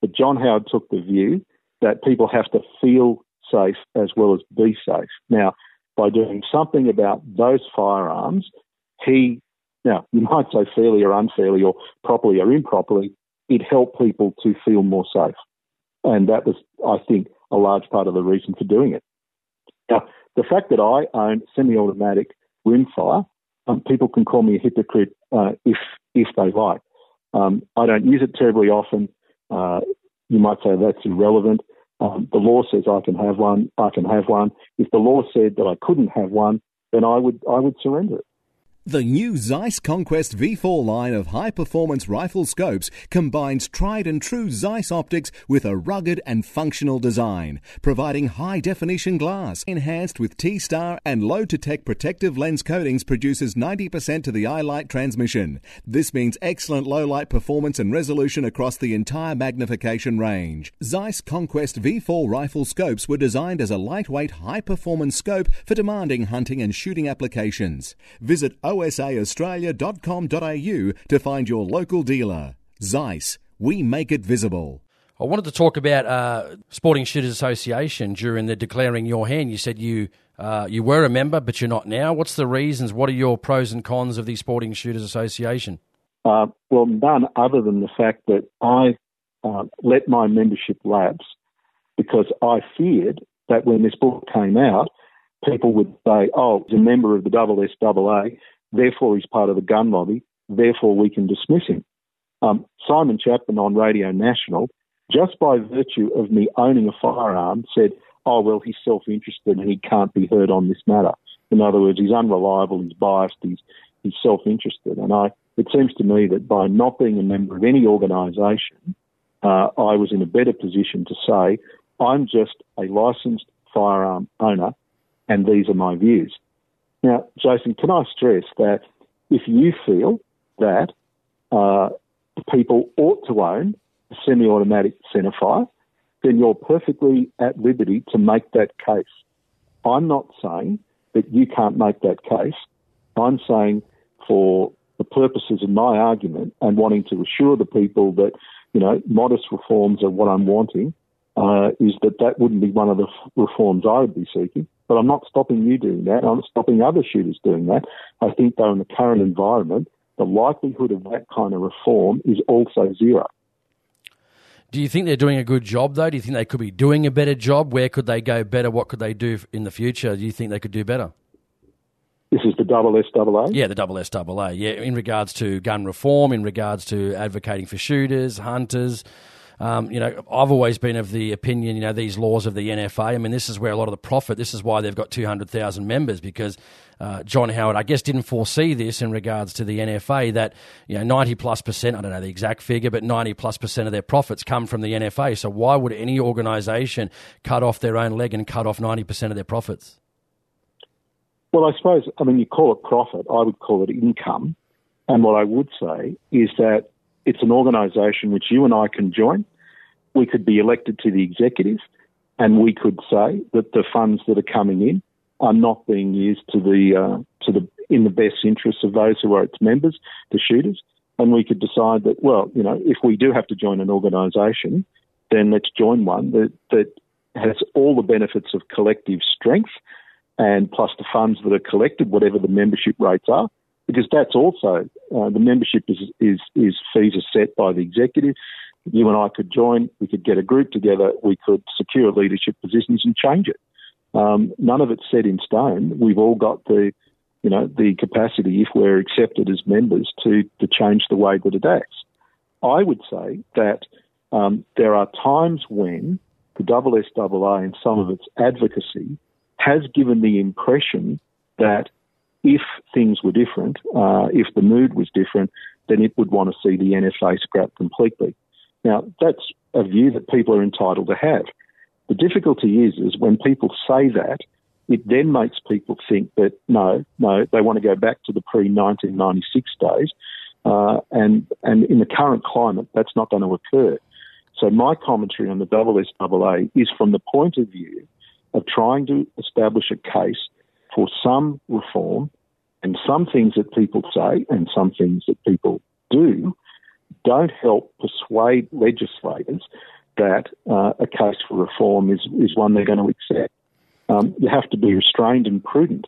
but John Howard took the view that people have to feel safe as well as be safe. Now, by doing something about those firearms, he, now, you might say fairly or unfairly or properly or improperly, it helped people to feel more safe. And that was, I think, a large part of the reason for doing it. Now, the fact that I own semi-automatic rimfire, um, people can call me a hypocrite uh, if if they like. Um, I don't use it terribly often. Uh, you might say that's irrelevant. Um, the law says I can have one. I can have one. If the law said that I couldn't have one, then I would I would surrender it. The new Zeiss Conquest V4 line of high performance rifle scopes combines tried and true Zeiss optics with a rugged and functional design, providing high definition glass enhanced with T star and LotuTec protective lens coatings produces 90% to the eye light transmission. This means excellent low light performance and resolution across the entire magnification range. Zeiss Conquest V4 rifle scopes were designed as a lightweight, high performance scope for demanding hunting and shooting applications. Visit osaaustralia.com.au to find your local dealer. Zeiss, we make it visible. I wanted to talk about uh, Sporting Shooters Association during the declaring your hand. You said you uh, you were a member, but you're not now. What's the reasons? What are your pros and cons of the Sporting Shooters Association? Uh, well, none other than the fact that I uh, let my membership lapse because I feared that when this book came out, people would say, "Oh, he's a member of the SSAA. Therefore, he's part of the gun lobby. Therefore, we can dismiss him. Um, Simon Chapman on Radio National, just by virtue of me owning a firearm, said, oh, well, he's self interested and he can't be heard on this matter. In other words, he's unreliable, he's biased, he's, he's self interested. And I, it seems to me that by not being a member of any organisation, uh, I was in a better position to say, I'm just a licensed firearm owner and these are my views. Now, Jason, can I stress that if you feel that uh, people ought to own a semi-automatic centrefire, then you're perfectly at liberty to make that case. I'm not saying that you can't make that case. I'm saying for the purposes of my argument and wanting to assure the people that, you know, modest reforms are what I'm wanting, uh, is that that wouldn't be one of the reforms I would be seeking. But I'm not stopping you doing that. I'm not stopping other shooters doing that. I think, though, in the current environment, the likelihood of that kind of reform is also zero. Do you think they're doing a good job, though? Do you think they could be doing a better job? Where could they go better? What could they do in the future? Do you think they could do better? This is the double SAA? Yeah, the double SAA. Yeah, in regards to gun reform, in regards to advocating for shooters, hunters, um, you know, I've always been of the opinion, you know, these laws of the NFA. I mean, this is where a lot of the profit. This is why they've got two hundred thousand members because uh, John Howard, I guess, didn't foresee this in regards to the NFA that you know ninety plus percent. I don't know the exact figure, but ninety plus percent of their profits come from the NFA. So why would any organisation cut off their own leg and cut off ninety percent of their profits? Well, I suppose, I mean, you call it profit, I would call it income. And what I would say is that it's an organisation which you and I can join. We could be elected to the executive and we could say that the funds that are coming in are not being used to the uh, to the in the best interests of those who are its members, the shooters, and we could decide that well, you know, if we do have to join an organisation, then let's join one that that has all the benefits of collective strength, and plus the funds that are collected, whatever the membership rates are, because that's also uh, the membership is is is fees are set by the executive you and I could join, we could get a group together, we could secure leadership positions and change it. Um, none of it's set in stone. We've all got the, you know, the capacity, if we're accepted as members, to, to change the way that it acts. I would say that um, there are times when the SSAA and some of its advocacy has given the impression that if things were different, uh, if the mood was different, then it would want to see the NFA scrapped completely. Now, that's a view that people are entitled to have. The difficulty is, is when people say that, it then makes people think that no, no, they want to go back to the pre 1996 days, uh, and and in the current climate, that's not going to occur. So my commentary on the SSAA is from the point of view of trying to establish a case for some reform and some things that people say and some things that people do don't help persuade legislators that uh, a case for reform is, is one they're going to accept. Um, you have to be restrained and prudent.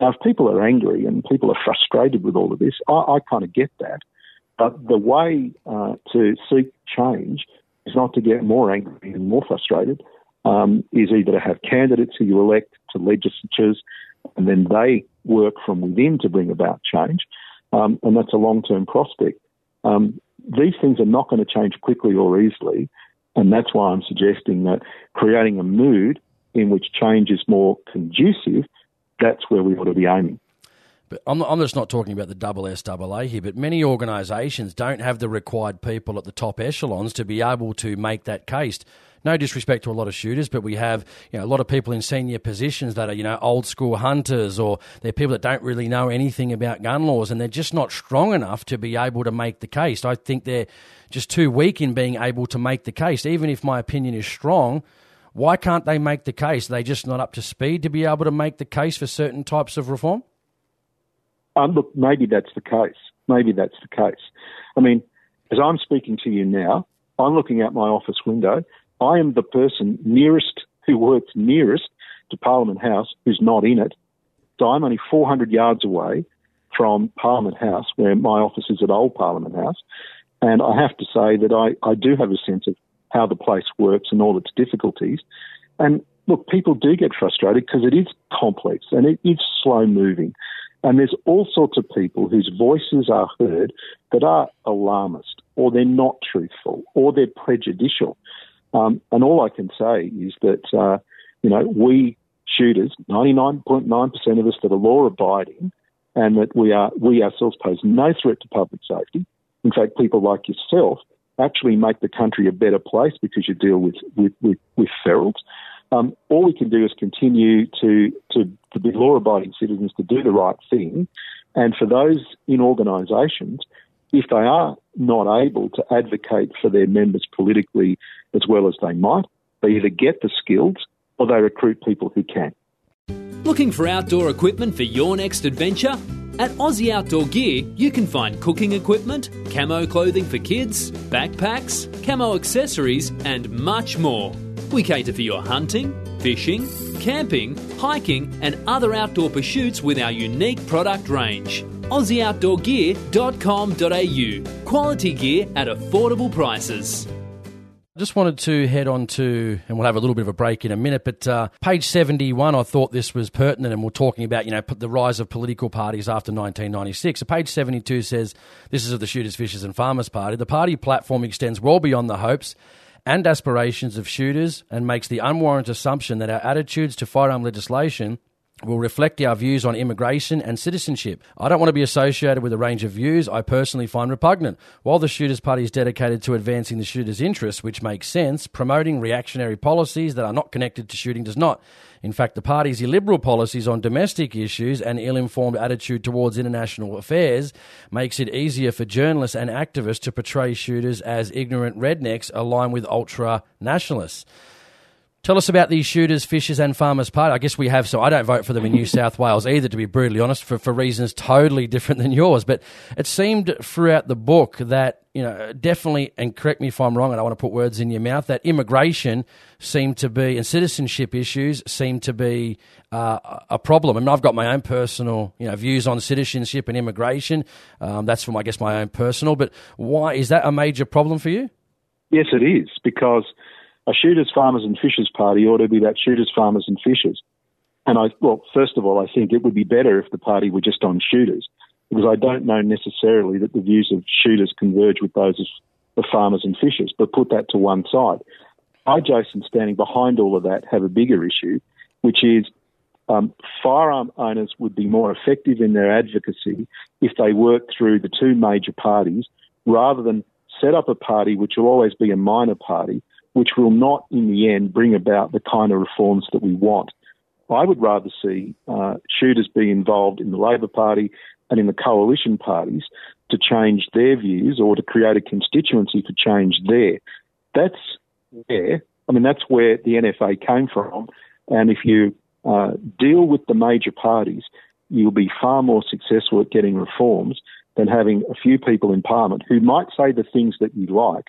Now, if people are angry and people are frustrated with all of this, I, I kind of get that. But the way uh, to seek change is not to get more angry and more frustrated, um, is either to have candidates who you elect to legislatures and then they work from within to bring about change. Um, and that's a long term prospect. Um, these things are not going to change quickly or easily. And that's why I'm suggesting that creating a mood in which change is more conducive, that's where we ought to be aiming. But I'm, I'm just not talking about the double SAA here, but many organisations don't have the required people at the top echelons to be able to make that case no disrespect to a lot of shooters, but we have you know, a lot of people in senior positions that are you know old school hunters, or they're people that don't really know anything about gun laws, and they're just not strong enough to be able to make the case. I think they're just too weak in being able to make the case. Even if my opinion is strong, why can't they make the case? Are they just not up to speed to be able to make the case for certain types of reform? Um, look, maybe that's the case. Maybe that's the case. I mean, as I'm speaking to you now, I'm looking out my office window I am the person nearest who works nearest to Parliament House who's not in it. So I'm only 400 yards away from Parliament House, where my office is at Old Parliament House. And I have to say that I, I do have a sense of how the place works and all its difficulties. And look, people do get frustrated because it is complex and it is slow moving. And there's all sorts of people whose voices are heard that are alarmist or they're not truthful or they're prejudicial. Um, and all I can say is that, uh, you know, we shooters, 99.9% of us that are law abiding, and that we are we ourselves pose no threat to public safety. In fact, people like yourself actually make the country a better place because you deal with with with, with ferals. Um, all we can do is continue to, to to be law abiding citizens to do the right thing, and for those in organisations if they are not able to advocate for their members politically as well as they might, they either get the skills or they recruit people who can. Looking for outdoor equipment for your next adventure? At Aussie Outdoor Gear, you can find cooking equipment, camo clothing for kids, backpacks, camo accessories, and much more. We cater for your hunting, fishing, camping, hiking, and other outdoor pursuits with our unique product range. AussieOutdoorGear.com.au. Quality gear at affordable prices. I just wanted to head on to, and we'll have a little bit of a break in a minute, but uh, page 71, I thought this was pertinent, and we're talking about, you know, the rise of political parties after 1996. So page 72 says, this is of the Shooters, Fishers and Farmers Party. The party platform extends well beyond the hopes and aspirations of shooters and makes the unwarranted assumption that our attitudes to firearm legislation will reflect our views on immigration and citizenship. I don't want to be associated with a range of views I personally find repugnant. While the Shooters Party is dedicated to advancing the shooters' interests, which makes sense, promoting reactionary policies that are not connected to shooting does not. In fact, the party's illiberal policies on domestic issues and ill informed attitude towards international affairs makes it easier for journalists and activists to portray shooters as ignorant rednecks aligned with ultra nationalists. Tell us about these shooters, fishers, and farmers party. I guess we have, so I don't vote for them in New South Wales either, to be brutally honest, for, for reasons totally different than yours. But it seemed throughout the book that, you know, definitely, and correct me if I'm wrong, and I don't want to put words in your mouth, that immigration seemed to be, and citizenship issues seemed to be uh, a problem. I mean, I've got my own personal, you know, views on citizenship and immigration. Um, that's from, I guess, my own personal. But why is that a major problem for you? Yes, it is, because a shooters, farmers, and fishers party ought to be about shooters, farmers, and fishers. And I, well, first of all, I think it would be better if the party were just on shooters, because I don't know necessarily that the views of shooters converge with those of the farmers and fishers. But put that to one side. I, Jason, standing behind all of that, have a bigger issue, which is um, firearm owners would be more effective in their advocacy if they worked through the two major parties rather than set up a party which will always be a minor party which will not, in the end, bring about the kind of reforms that we want. I would rather see uh, shooters be involved in the Labor Party and in the coalition parties to change their views or to create a constituency for change there. That's where, I mean, that's where the NFA came from. And if you uh, deal with the major parties, you'll be far more successful at getting reforms than having a few people in Parliament who might say the things that you like,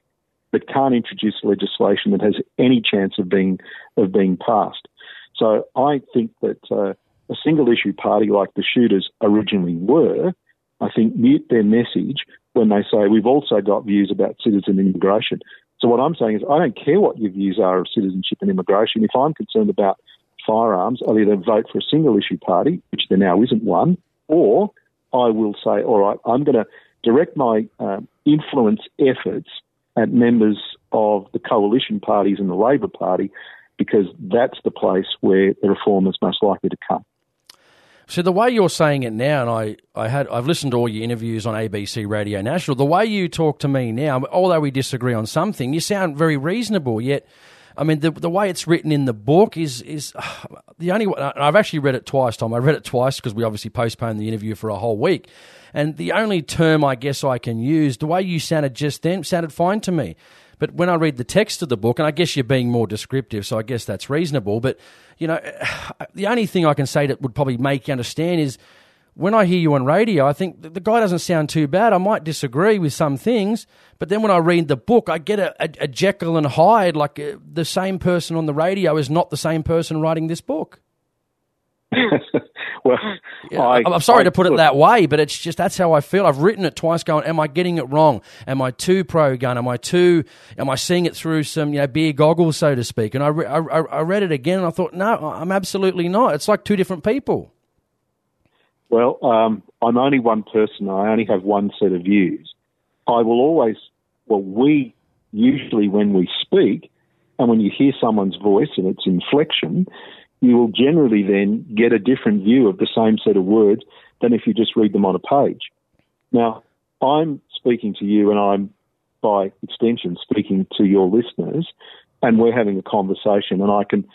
but can't introduce legislation that has any chance of being of being passed. So I think that uh, a single issue party like the shooters originally were, I think, mute their message when they say we've also got views about citizen immigration. So what I'm saying is I don't care what your views are of citizenship and immigration. If I'm concerned about firearms, I'll either vote for a single issue party, which there now isn't one, or I will say, all right, I'm going to direct my um, influence efforts at members of the coalition parties and the Labor Party because that's the place where the reform is most likely to come. So the way you're saying it now, and I, I had I've listened to all your interviews on ABC Radio National. The way you talk to me now, although we disagree on something, you sound very reasonable. Yet, I mean, the the way it's written in the book is is the only. I've actually read it twice. Tom, I read it twice because we obviously postponed the interview for a whole week. And the only term I guess I can use, the way you sounded just then, sounded fine to me. But when I read the text of the book, and I guess you're being more descriptive, so I guess that's reasonable. But, you know, the only thing I can say that would probably make you understand is when I hear you on radio, I think the guy doesn't sound too bad. I might disagree with some things, but then when I read the book, I get a, a, a Jekyll and Hyde, like uh, the same person on the radio is not the same person writing this book. well, yeah, I, am sorry I, to put it that way, but it's just that's how I feel. I've written it twice, going, "Am I getting it wrong? Am I too pro gun? Am I too? Am I seeing it through some you know beer goggles, so to speak?" And I, re- I, I read it again, and I thought, "No, I'm absolutely not. It's like two different people." Well, um, I'm only one person. I only have one set of views. I will always, well, we usually when we speak, and when you hear someone's voice and its inflection, you will generally then get a different view of the same set of words than if you just read them on a page. Now, I'm speaking to you and I'm, by extension, speaking to your listeners, and we're having a conversation, and I can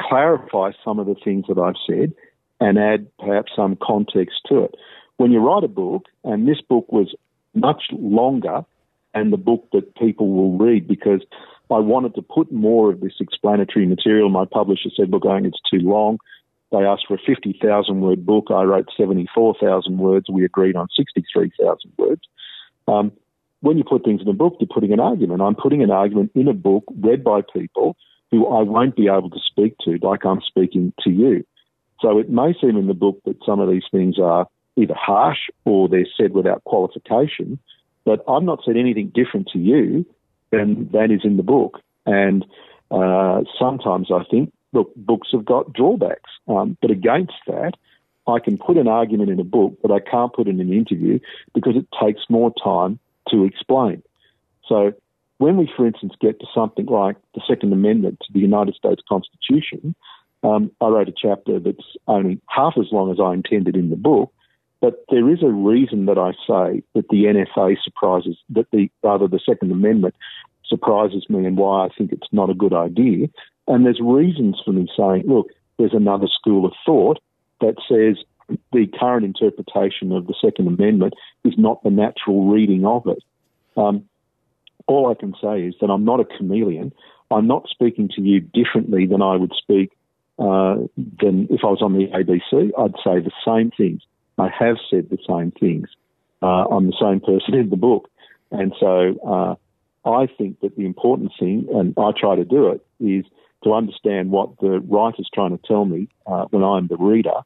clarify some of the things that I've said and add perhaps some context to it. When you write a book, and this book was much longer and the book that people will read because I wanted to put more of this explanatory material. My publisher said, look, going, it's too long. They asked for a 50,000 word book. I wrote 74,000 words. We agreed on 63,000 words. Um, when you put things in a book, you're putting an argument. I'm putting an argument in a book read by people who I won't be able to speak to, like I'm speaking to you. So it may seem in the book that some of these things are either harsh or they're said without qualification. But I've not said anything different to you than that is in the book. And uh, sometimes I think, look, books have got drawbacks. Um, but against that, I can put an argument in a book, but I can't put it in an interview because it takes more time to explain. So when we, for instance, get to something like the Second Amendment to the United States Constitution, um, I wrote a chapter that's only half as long as I intended in the book, but there is a reason that I say that the NFA surprises, that the rather the Second Amendment surprises me and why I think it's not a good idea. And there's reasons for me saying, look, there's another school of thought that says the current interpretation of the Second Amendment is not the natural reading of it. Um, all I can say is that I'm not a chameleon. I'm not speaking to you differently than I would speak uh, than if I was on the ABC. I'd say the same things. I have said the same things. Uh, I'm the same person in the book. And so uh, I think that the important thing, and I try to do it, is to understand what the writer's trying to tell me uh, when I'm the reader,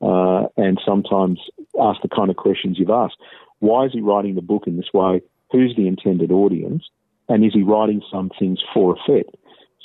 uh, and sometimes ask the kind of questions you've asked. Why is he writing the book in this way? Who's the intended audience? And is he writing some things for effect?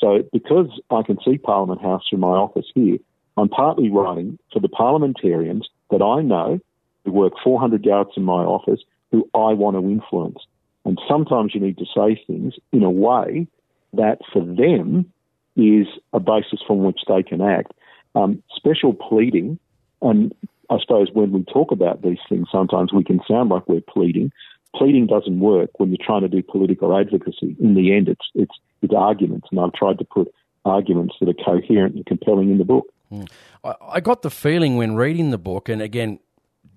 So, because I can see Parliament House from my office here, I'm partly writing for the parliamentarians that I know who work 400 yards from my office who I want to influence. And sometimes you need to say things in a way that for them is a basis from which they can act. Um, special pleading, and I suppose when we talk about these things, sometimes we can sound like we're pleading. Pleading doesn't work when you're trying to do political advocacy. In the end, it's it's it's arguments, and I've tried to put arguments that are coherent and compelling in the book. Mm. I, I got the feeling when reading the book, and again,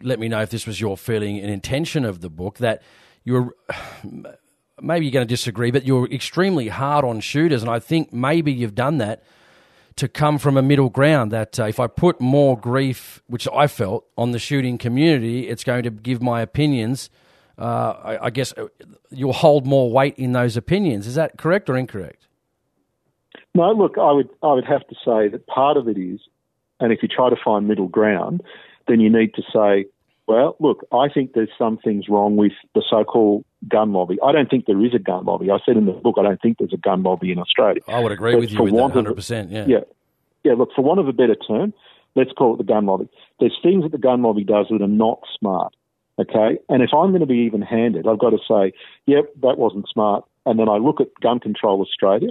let me know if this was your feeling and intention of the book, that you're maybe you're going to disagree, but you're extremely hard on shooters, and I think maybe you've done that to come from a middle ground. That uh, if I put more grief, which I felt, on the shooting community, it's going to give my opinions. Uh, I, I, guess uh, you'll hold more weight in those opinions. Is that correct or incorrect? No, look, I would I would have to say that part of it is, and if you try to find middle ground, then you need to say well, look, I think there's some things wrong with the so-called gun lobby. I don't think there is a gun lobby. I said in the book, I don't think there's a gun lobby in Australia. I would agree but with you with that 100%. Yeah. yeah. Yeah, look, for want of a better term, let's call it the gun lobby. There's things that the gun lobby does that are not smart. Okay. And if I'm going to be even handed, I've got to say, yep, that wasn't smart. And then I look at Gun Control Australia,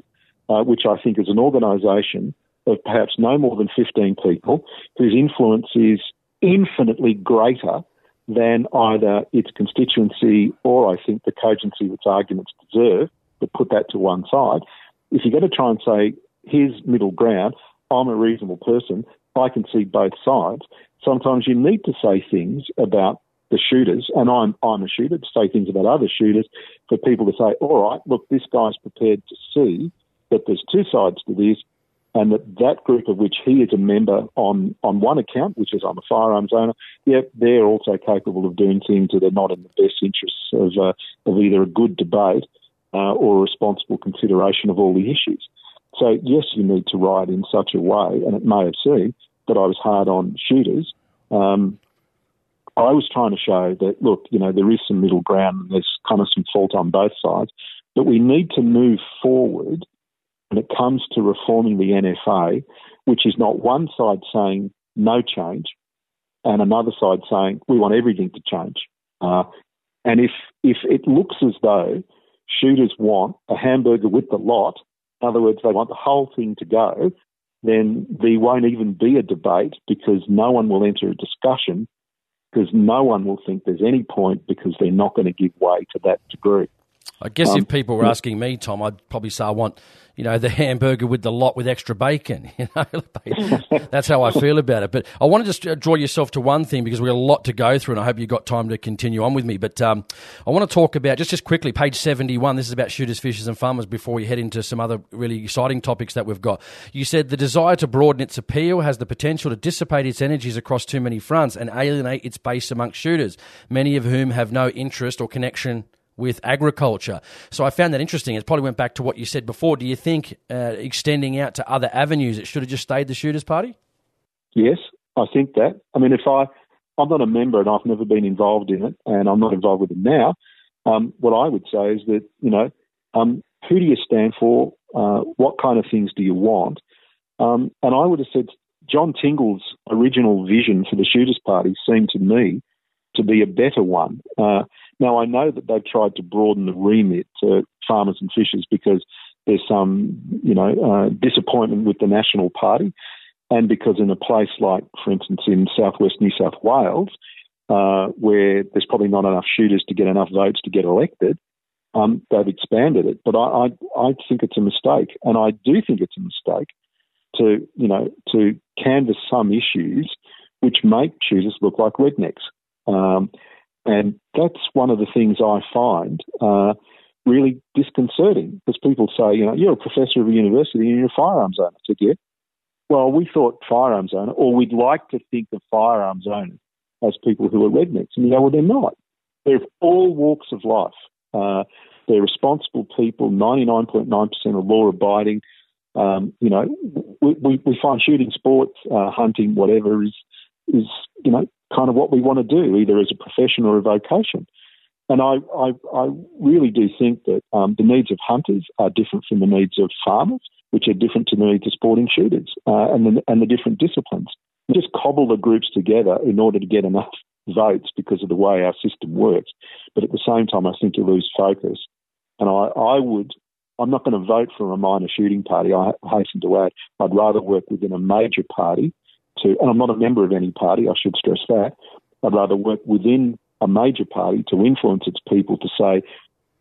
uh, which I think is an organisation of perhaps no more than 15 people whose influence is infinitely greater than either its constituency or I think the cogency of its arguments deserve, but put that to one side. If you're going to try and say, here's middle ground, I'm a reasonable person, I can see both sides, sometimes you need to say things about the shooters, and I'm, I'm a shooter, to say things about other shooters for people to say, all right, look, this guy's prepared to see that there's two sides to this, and that that group of which he is a member on, on one account, which is I'm a firearms owner, yeah, they're also capable of doing things that are not in the best interests of, uh, of either a good debate uh, or a responsible consideration of all the issues. So, yes, you need to write in such a way, and it may have seemed that I was hard on shooters. Um, I was trying to show that, look, you know, there is some middle ground and there's kind of some fault on both sides, but we need to move forward when it comes to reforming the NFA, which is not one side saying no change and another side saying we want everything to change. Uh, and if if it looks as though shooters want a hamburger with the lot, in other words, they want the whole thing to go, then there won't even be a debate because no one will enter a discussion because no one will think there's any point because they're not going to give way to that degree. I guess um, if people were asking me, Tom, I'd probably say I want, you know, the hamburger with the lot with extra bacon. You know, that's how I feel about it. But I want to just uh, draw yourself to one thing because we've got a lot to go through, and I hope you've got time to continue on with me. But um, I want to talk about just just quickly, page seventy-one. This is about shooters, fishers, and farmers. Before we head into some other really exciting topics that we've got, you said the desire to broaden its appeal has the potential to dissipate its energies across too many fronts and alienate its base amongst shooters, many of whom have no interest or connection with agriculture. So I found that interesting. It probably went back to what you said before. Do you think uh, extending out to other avenues, it should have just stayed the Shooters Party? Yes, I think that. I mean, if I I'm not a member and I've never been involved in it, and I'm not involved with it now. Um, what I would say is that you know, um, who do you stand for? Uh, what kind of things do you want? Um, and I would have said John Tingle's original vision for the Shooters Party seemed to me to be a better one. Uh, now I know that they've tried to broaden the remit to farmers and fishers because there's some, you know, uh, disappointment with the National Party, and because in a place like, for instance, in southwest New South Wales, uh, where there's probably not enough shooters to get enough votes to get elected, um, they've expanded it. But I, I, I think it's a mistake, and I do think it's a mistake to, you know, to canvass some issues which make shooters look like rednecks. Um, and that's one of the things I find uh, really disconcerting because people say, you know, you're a professor of a university and you're a firearms owner. I yeah. Well, we thought firearms owner, or we'd like to think of firearms owners as people who are rednecks. And you well, they're not. They're all walks of life. Uh, they're responsible people, 99.9% are law abiding. Um, you know, we, we, we, find shooting sports, uh, hunting, whatever, is, is, you know, kind of what we want to do, either as a profession or a vocation. And I, I, I really do think that um, the needs of hunters are different from the needs of farmers, which are different to the needs of sporting shooters uh, and, the, and the different disciplines. We just cobble the groups together in order to get enough votes because of the way our system works. But at the same time, I think you lose focus. And I, I would, I'm not going to vote for a minor shooting party. I hasten to add, I'd rather work within a major party to, and I'm not a member of any party, I should stress that. I'd rather work within a major party to influence its people to say,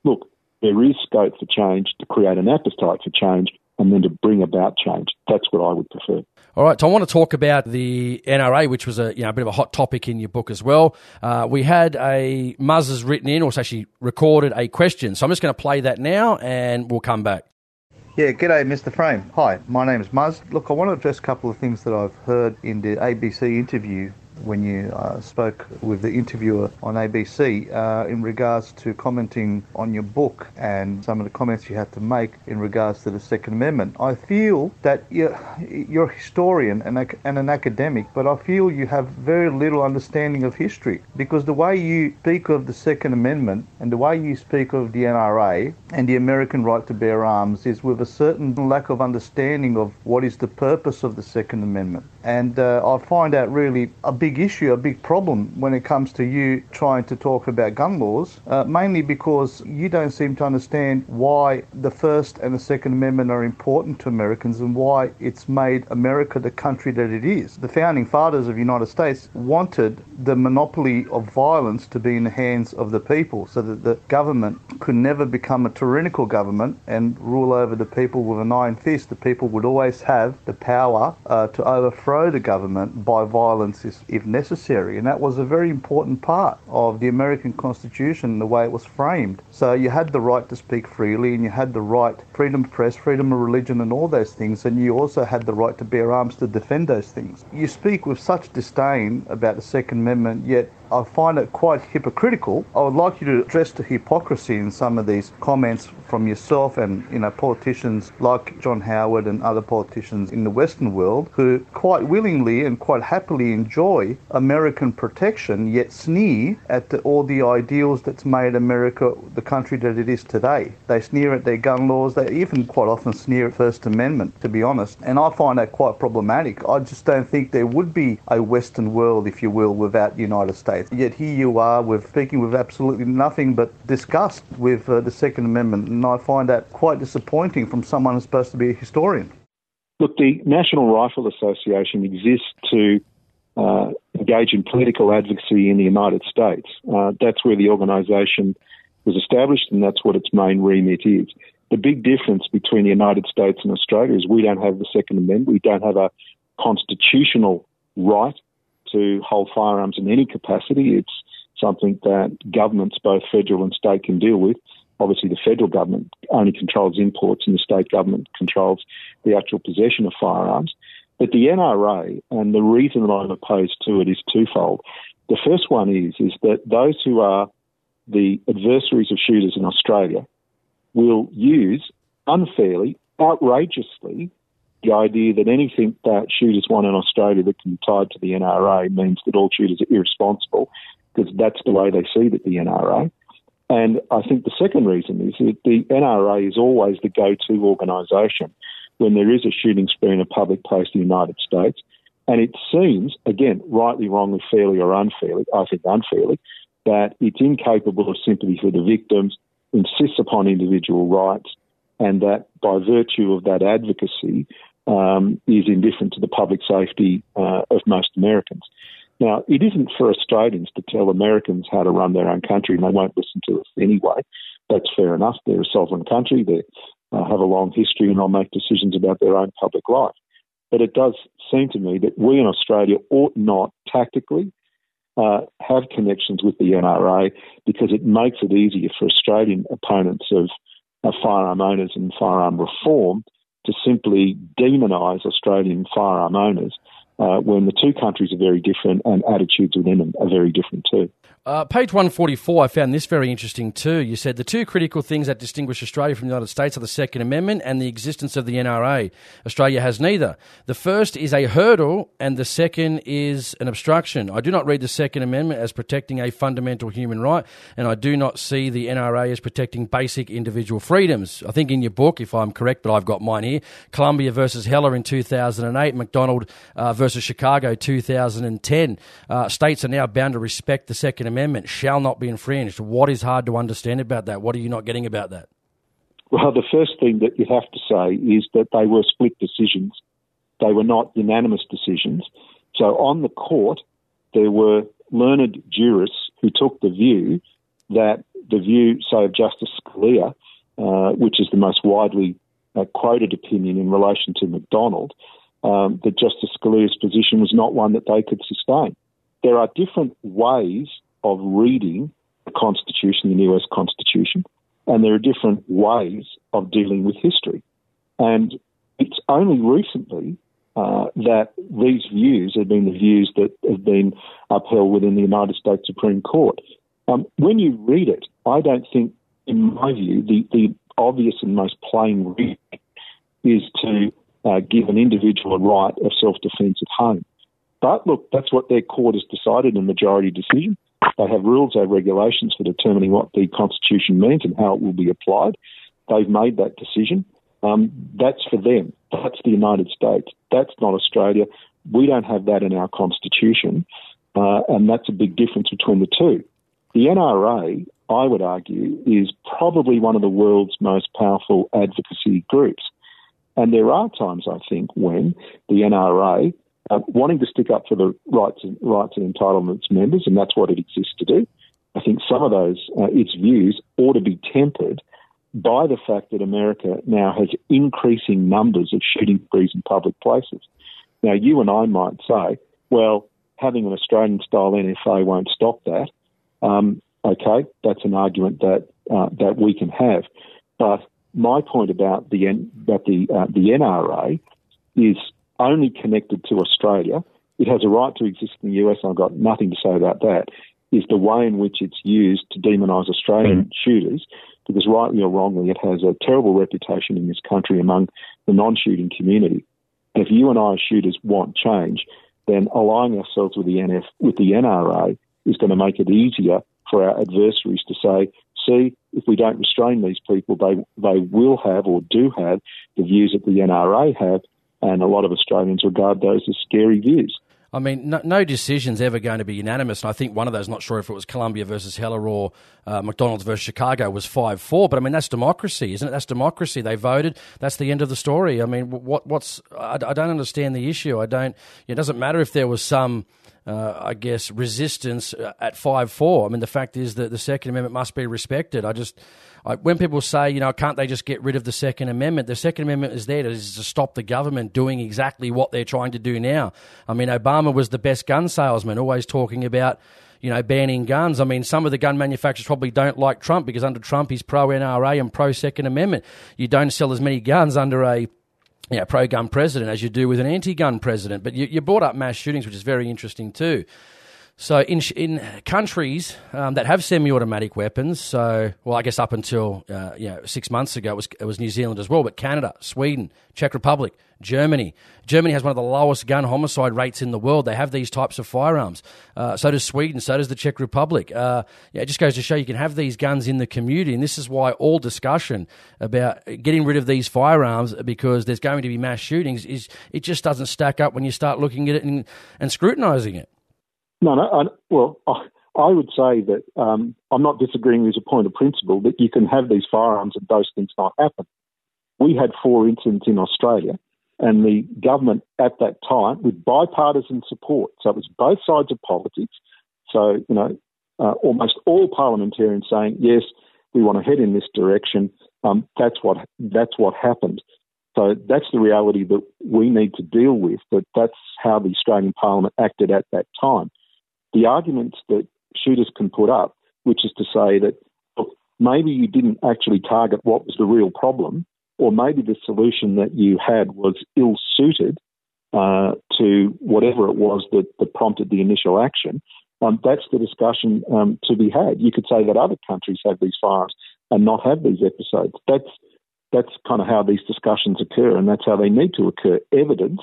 look, there is scope for change, to create an appetite for change, and then to bring about change. That's what I would prefer. All right, so I want to talk about the NRA, which was a you know a bit of a hot topic in your book as well. Uh, we had a Muzz written in, or actually recorded a question. So I'm just going to play that now, and we'll come back. Yeah, g'day, Mr. Frame. Hi, my name is Muzz. Look, I want to address a couple of things that I've heard in the ABC interview when you uh, spoke with the interviewer on ABC uh, in regards to commenting on your book and some of the comments you had to make in regards to the Second Amendment. I feel that you're, you're a historian and, and an academic, but I feel you have very little understanding of history because the way you speak of the Second Amendment and the way you speak of the NRA and the American right to bear arms is with a certain lack of understanding of what is the purpose of the Second Amendment. And uh, I find that really a big issue, a big problem when it comes to you trying to talk about gun laws, uh, mainly because you don't seem to understand why the First and the Second Amendment are important to Americans and why it's made America the country that it is. The founding fathers of the United States wanted the monopoly of violence to be in the hands of the people so that the government could never become a tyrannical government and rule over the people with an iron fist. The people would always have the power uh, to overthrow the government by violence if necessary. And that was a very important part of the American Constitution, the way it was framed. So you had the right to speak freely and you had the right, freedom of press, freedom of religion, and all those things. And you also had the right to bear arms to defend those things. You speak with such disdain about the Second Amendment, yet I find it quite hypocritical. I would like you to address the hypocrisy in some of these comments from yourself and you know politicians like John Howard and other politicians in the Western world who quite willingly and quite happily enjoy American protection, yet sneer at the, all the ideals that's made America the country that it is today. They sneer at their gun laws. They even quite often sneer at First Amendment, to be honest. And I find that quite problematic. I just don't think there would be a Western world, if you will, without the United States. Yet here you are with speaking with absolutely nothing but disgust with uh, the Second Amendment, and I find that quite disappointing from someone who's supposed to be a historian. Look, the National Rifle Association exists to uh, engage in political advocacy in the United States. Uh, that's where the organisation was established, and that's what its main remit is. The big difference between the United States and Australia is we don't have the Second Amendment. We don't have a constitutional right to hold firearms in any capacity. It's something that governments, both federal and state, can deal with. Obviously, the federal government only controls imports, and the state government controls the actual possession of firearms. But the NRA, and the reason that I'm opposed to it is twofold. The first one is is that those who are the adversaries of shooters in Australia will use unfairly, outrageously, the idea that anything that shooters want in Australia that can be tied to the NRA means that all shooters are irresponsible, because that's the way they see that the NRA. And I think the second reason is that the NRA is always the go-to organisation when there is a shooting spree in a public place in the United States. And it seems, again, rightly, wrongly, fairly or unfairly, I think unfairly, that it's incapable of sympathy for the victims, insists upon individual rights, and that by virtue of that advocacy um, is indifferent to the public safety uh, of most Americans. Now, it isn't for Australians to tell Americans how to run their own country, and they won't listen to us anyway. That's fair enough. They're a sovereign country. They uh, have a long history, and they'll make decisions about their own public life. But it does seem to me that we in Australia ought not tactically uh, have connections with the NRA because it makes it easier for Australian opponents of, of firearm owners and firearm reform to simply demonise Australian firearm owners uh, when the two countries are very different and attitudes within them are very different too. Uh, page 144, I found this very interesting too. You said the two critical things that distinguish Australia from the United States are the Second Amendment and the existence of the NRA. Australia has neither. The first is a hurdle, and the second is an obstruction. I do not read the Second Amendment as protecting a fundamental human right, and I do not see the NRA as protecting basic individual freedoms. I think in your book, if I'm correct, but I've got mine here Columbia versus Heller in 2008, McDonald uh, versus Chicago 2010. Uh, states are now bound to respect the Second Amendment shall not be infringed. What is hard to understand about that? What are you not getting about that? Well, the first thing that you have to say is that they were split decisions. They were not unanimous decisions. So on the court, there were learned jurists who took the view that the view, say, of Justice Scalia, uh, which is the most widely uh, quoted opinion in relation to McDonald, um, that Justice Scalia's position was not one that they could sustain. There are different ways of reading the Constitution, the US Constitution, and there are different ways of dealing with history. And it's only recently uh, that these views have been the views that have been upheld within the United States Supreme Court. Um, when you read it, I don't think, in my view, the, the obvious and most plain reading is to uh, give an individual a right of self defence at home. But look, that's what their court has decided in majority decision. They have rules, they have regulations for determining what the Constitution means and how it will be applied. They've made that decision. Um, that's for them. That's the United States. That's not Australia. We don't have that in our Constitution, uh, and that's a big difference between the two. The NRA, I would argue, is probably one of the world's most powerful advocacy groups. And there are times, I think, when the NRA uh, wanting to stick up for the rights and, rights and entitlements members, and that's what it exists to do. I think some of those uh, its views ought to be tempered by the fact that America now has increasing numbers of shooting sprees in public places. Now, you and I might say, well, having an Australian style NFA won't stop that. Um, okay, that's an argument that uh, that we can have, but my point about the about the uh, the NRA is only connected to Australia. It has a right to exist in the US, and I've got nothing to say about that. Is the way in which it's used to demonise Australian mm. shooters, because rightly or wrongly, it has a terrible reputation in this country among the non-shooting community. And if you and I, as shooters, want change, then aligning ourselves with the NF with the NRA is going to make it easier for our adversaries to say, see, if we don't restrain these people, they they will have or do have the views that the NRA have, and a lot of Australians regard those as scary views. I mean, no, no decision's ever going to be unanimous. And I think one of those, not sure if it was Columbia versus Heller or uh, McDonald's versus Chicago, was 5 4. But I mean, that's democracy, isn't it? That's democracy. They voted. That's the end of the story. I mean, what, what's. I, I don't understand the issue. I don't. It doesn't matter if there was some. Uh, I guess resistance uh, at five four. I mean, the fact is that the Second Amendment must be respected. I just I, when people say, you know, can't they just get rid of the Second Amendment? The Second Amendment is there to, to stop the government doing exactly what they're trying to do now. I mean, Obama was the best gun salesman, always talking about you know, banning guns. I mean, some of the gun manufacturers probably don't like Trump because under Trump he's pro NRA and pro Second Amendment. You don't sell as many guns under a pro gun president as you do with an anti gun president. But you, you brought up mass shootings, which is very interesting too. So in in countries um, that have semi-automatic weapons, so well, I guess up until uh, you know six months ago it was it was New Zealand as well, but Canada, Sweden, Czech Republic, Germany. Germany has one of the lowest gun homicide rates in the world. They have these types of firearms. Uh, so does Sweden. So does the Czech Republic. Uh, yeah, it just goes to show you can have these guns in the community, and this is why all discussion about getting rid of these firearms because there's going to be mass shootings is it just doesn't stack up when you start looking at it and, and scrutinising it. No, no. I, well, I, I would say that um, I'm not disagreeing with a point of principle that you can have these firearms and those things not happen. We had four incidents in Australia, and the government at that time, with bipartisan support, so it was both sides of politics. So you know, uh, almost all parliamentarians saying yes, we want to head in this direction. Um, that's what that's what happened. So that's the reality that we need to deal with. But that's how the Australian Parliament acted at that time the arguments that shooters can put up, which is to say that look, maybe you didn't actually target what was the real problem, or maybe the solution that you had was ill suited uh, to whatever it was that, that prompted the initial action. Um, that's the discussion um, to be had. You could say that other countries have these fires and not have these episodes. That's that's kind of how these discussions occur, and that's how they need to occur. Evidence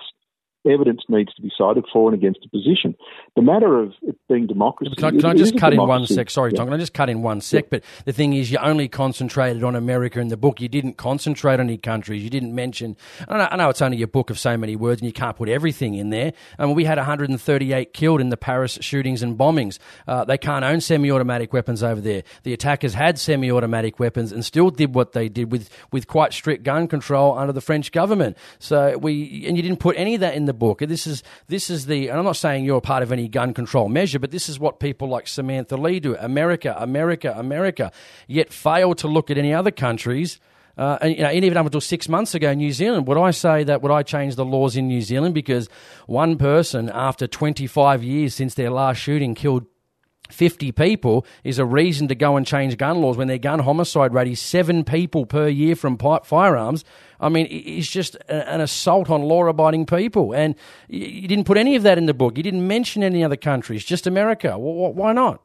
evidence needs to be cited for and against a position. The matter of it being democracy. Can I, can I just cut in one sec? Sorry, yeah. Tom. Can I just cut in one sec? Yeah. But the thing is, you only concentrated on America in the book. You didn't concentrate on any countries. You didn't mention. I know, I know, it's only a book of so many words, and you can't put everything in there. I mean, we had 138 killed in the Paris shootings and bombings. Uh, they can't own semi-automatic weapons over there. The attackers had semi-automatic weapons and still did what they did with with quite strict gun control under the French government. So we and you didn't put any of that in the book. This is this is the, and I'm not saying you're a part of any gun control measure, but this is what people like Samantha Lee do: America, America, America. Yet fail to look at any other countries. Uh, and, you know, even up until six months ago, New Zealand, would I say that would I change the laws in New Zealand because one person, after 25 years since their last shooting, killed 50 people is a reason to go and change gun laws when their gun homicide rate is seven people per year from firearms. I mean, it's just an assault on law abiding people. And you didn't put any of that in the book. You didn't mention any other countries, just America. Why not?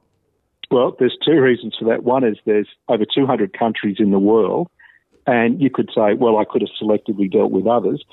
Well, there's two reasons for that. One is there's over 200 countries in the world. And you could say, well, I could have selectively dealt with others.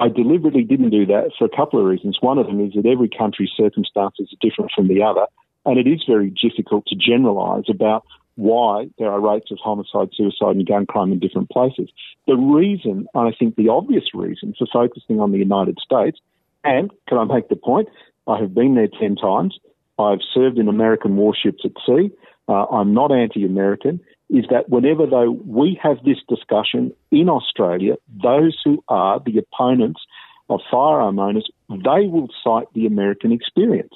I deliberately didn't do that for a couple of reasons. One of them is that every country's circumstances are different from the other. And it is very difficult to generalise about why there are rates of homicide, suicide, and gun crime in different places. The reason, and I think the obvious reason for focusing on the United States, and can I make the point? I have been there 10 times. I've served in American warships at sea. Uh, I'm not anti American. Is that whenever, though, we have this discussion in Australia, those who are the opponents of firearm owners, they will cite the American experience.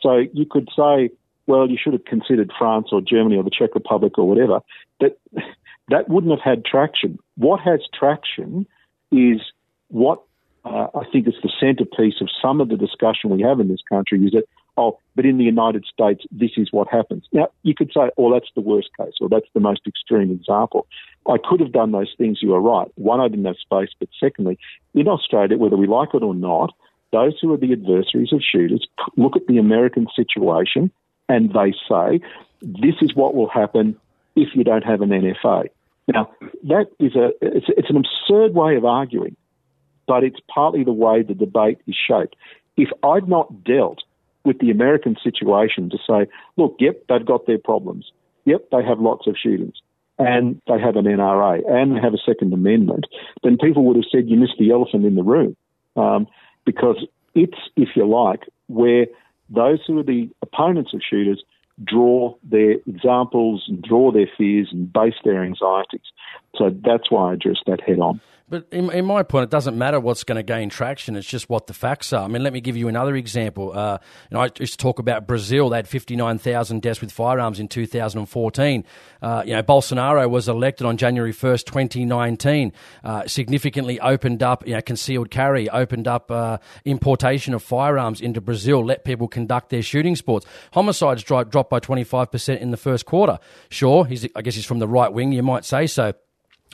So you could say, well, you should have considered France or Germany or the Czech Republic or whatever. But that wouldn't have had traction. What has traction is what uh, I think is the centerpiece of some of the discussion we have in this country is that, oh, but in the United States, this is what happens. Now, you could say, oh, that's the worst case or that's the most extreme example. I could have done those things, you are right. One, I didn't have space, but secondly, in Australia, whether we like it or not, those who are the adversaries of shooters look at the American situation and they say, this is what will happen if you don't have an NFA. Now, that is a, it's, it's an absurd way of arguing, but it's partly the way the debate is shaped. If I'd not dealt with the American situation to say, look, yep, they've got their problems. Yep, they have lots of shootings and they have an NRA and they have a Second Amendment, then people would have said you missed the elephant in the room. Um, because it's, if you like, where those who are the opponents of shooters draw their examples and draw their fears and base their anxieties. So that's why I address that head on. But in, in, my point, it doesn't matter what's going to gain traction. It's just what the facts are. I mean, let me give you another example. Uh, you know, I used to talk about Brazil. They had 59,000 deaths with firearms in 2014. Uh, you know, Bolsonaro was elected on January 1st, 2019. Uh, significantly opened up, you know, concealed carry, opened up uh, importation of firearms into Brazil, let people conduct their shooting sports. Homicides dropped by 25% in the first quarter. Sure, he's, I guess he's from the right wing, you might say so.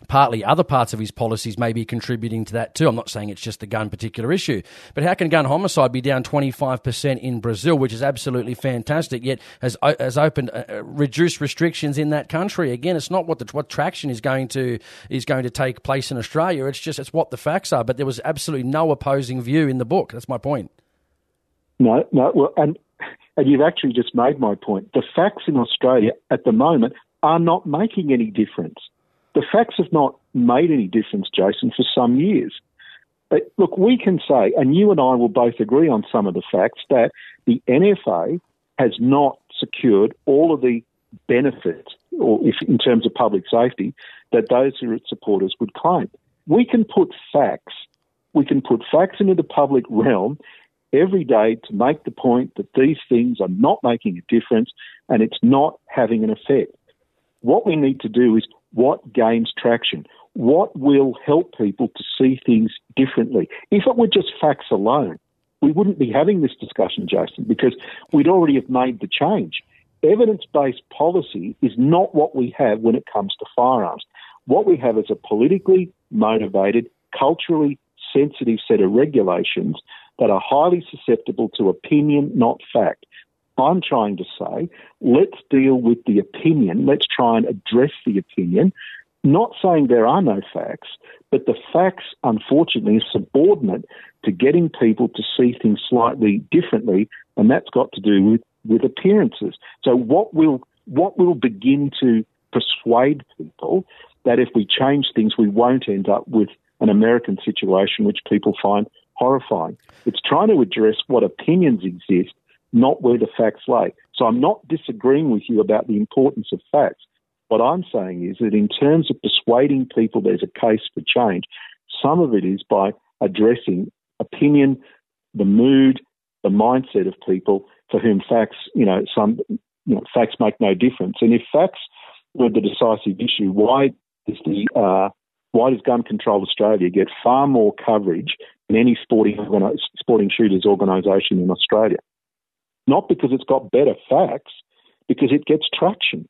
Partly other parts of his policies may be contributing to that too. I'm not saying it's just the gun particular issue, but how can gun homicide be down 25% in Brazil, which is absolutely fantastic, yet has has opened uh, uh, reduced restrictions in that country? Again, it's not what the what traction is going to is going to take place in Australia. It's just it's what the facts are. But there was absolutely no opposing view in the book. That's my point. No, no, well, and and you've actually just made my point. The facts in Australia at the moment are not making any difference. The facts have not made any difference, Jason, for some years. But look, we can say, and you and I will both agree on some of the facts, that the NFA has not secured all of the benefits, or if in terms of public safety, that those who are its supporters would claim. We can put facts, we can put facts into the public realm every day to make the point that these things are not making a difference and it's not having an effect. What we need to do is what gains traction? What will help people to see things differently? If it were just facts alone, we wouldn't be having this discussion, Jason, because we'd already have made the change. Evidence based policy is not what we have when it comes to firearms. What we have is a politically motivated, culturally sensitive set of regulations that are highly susceptible to opinion, not fact. I'm trying to say, let's deal with the opinion, let's try and address the opinion, not saying there are no facts, but the facts, unfortunately, are subordinate to getting people to see things slightly differently, and that's got to do with, with appearances. So, what will what will begin to persuade people that if we change things, we won't end up with an American situation which people find horrifying. It's trying to address what opinions exist not where the facts lay. So I'm not disagreeing with you about the importance of facts. What I'm saying is that in terms of persuading people there's a case for change, some of it is by addressing opinion, the mood, the mindset of people for whom facts, you know, some you know, facts make no difference. And if facts were the decisive issue, why does the uh, why does Gun Control Australia get far more coverage than any sporting sporting shooters organisation in Australia? Not because it's got better facts, because it gets traction.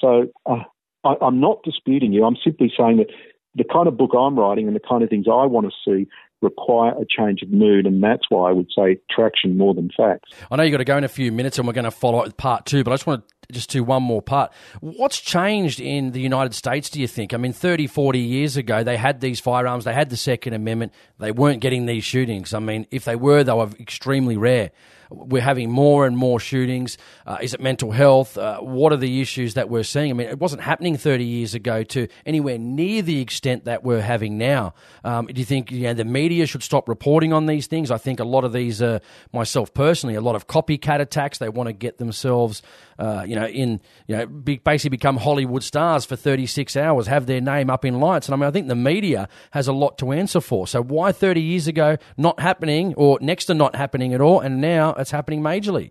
So uh, I, I'm not disputing you. I'm simply saying that the kind of book I'm writing and the kind of things I want to see require a change of mood, and that's why I would say traction more than facts. I know you've got to go in a few minutes, and we're going to follow up with part two, but I just want to just do one more part. What's changed in the United States, do you think? I mean, 30, 40 years ago, they had these firearms, they had the Second Amendment, they weren't getting these shootings. I mean, if they were, they were extremely rare we're having more and more shootings. Uh, is it mental health? Uh, what are the issues that we're seeing? I mean, it wasn't happening 30 years ago to anywhere near the extent that we're having now. Um, do you think you know, the media should stop reporting on these things? I think a lot of these, uh, myself personally, a lot of copycat attacks. They want to get themselves, uh, you know, in you know, be, basically become Hollywood stars for 36 hours, have their name up in lights. And I mean, I think the media has a lot to answer for. So why 30 years ago not happening or next to not happening at all, and now it's happening majorly.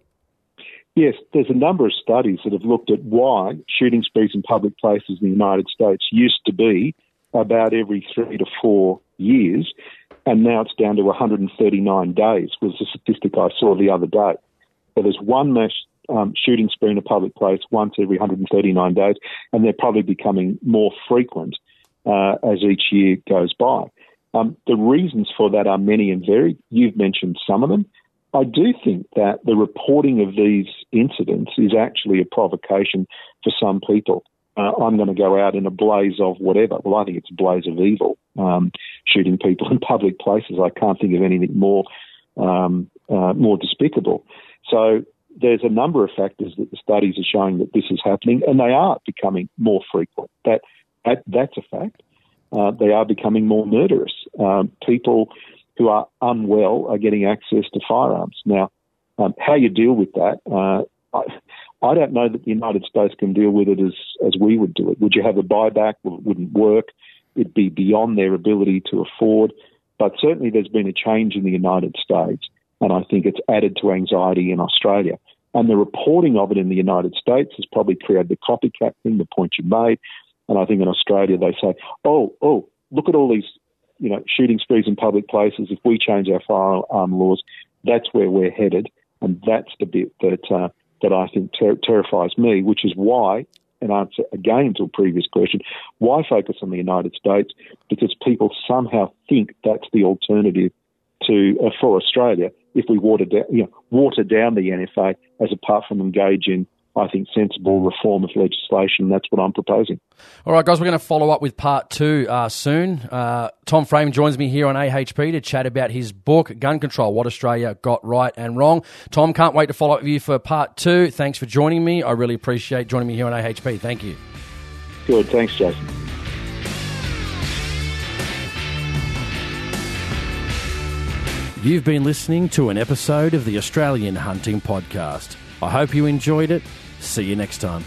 Yes, there's a number of studies that have looked at why shooting sprees in public places in the United States used to be about every three to four years, and now it's down to 139 days, was the statistic I saw the other day. So there's one mass um, shooting spree in a public place once every 139 days, and they're probably becoming more frequent uh, as each year goes by. Um, the reasons for that are many and varied. You've mentioned some of them. I do think that the reporting of these incidents is actually a provocation for some people. Uh, I'm going to go out in a blaze of whatever. Well, I think it's a blaze of evil, um, shooting people in public places. I can't think of anything more um, uh, more despicable. So there's a number of factors that the studies are showing that this is happening, and they are becoming more frequent. That, that that's a fact. Uh, they are becoming more murderous. Um, people who are unwell are getting access to firearms. Now, um, how you deal with that, uh, I, I, don't know that the United States can deal with it as, as we would do it. Would you have a buyback? Well, it wouldn't work. It'd be beyond their ability to afford. But certainly there's been a change in the United States, and I think it's added to anxiety in Australia. And the reporting of it in the United States has probably created the copycat thing, the point you made. And I think in Australia they say, oh, oh, look at all these you know, shooting sprees in public places, if we change our firearm laws, that's where we're headed, and that's the bit that uh, that I think ter- terrifies me. Which is why an answer again to a previous question. Why focus on the United States? Because people somehow think that's the alternative to uh, for Australia if we water down, you know, water down the NFA as apart from engage in I think, sensible reform of legislation. That's what I'm proposing. All right, guys, we're going to follow up with part two uh, soon. Uh, Tom Frame joins me here on AHP to chat about his book, Gun Control What Australia Got Right and Wrong. Tom, can't wait to follow up with you for part two. Thanks for joining me. I really appreciate joining me here on AHP. Thank you. Good. Thanks, Jason. You've been listening to an episode of the Australian Hunting Podcast. I hope you enjoyed it. See you next time.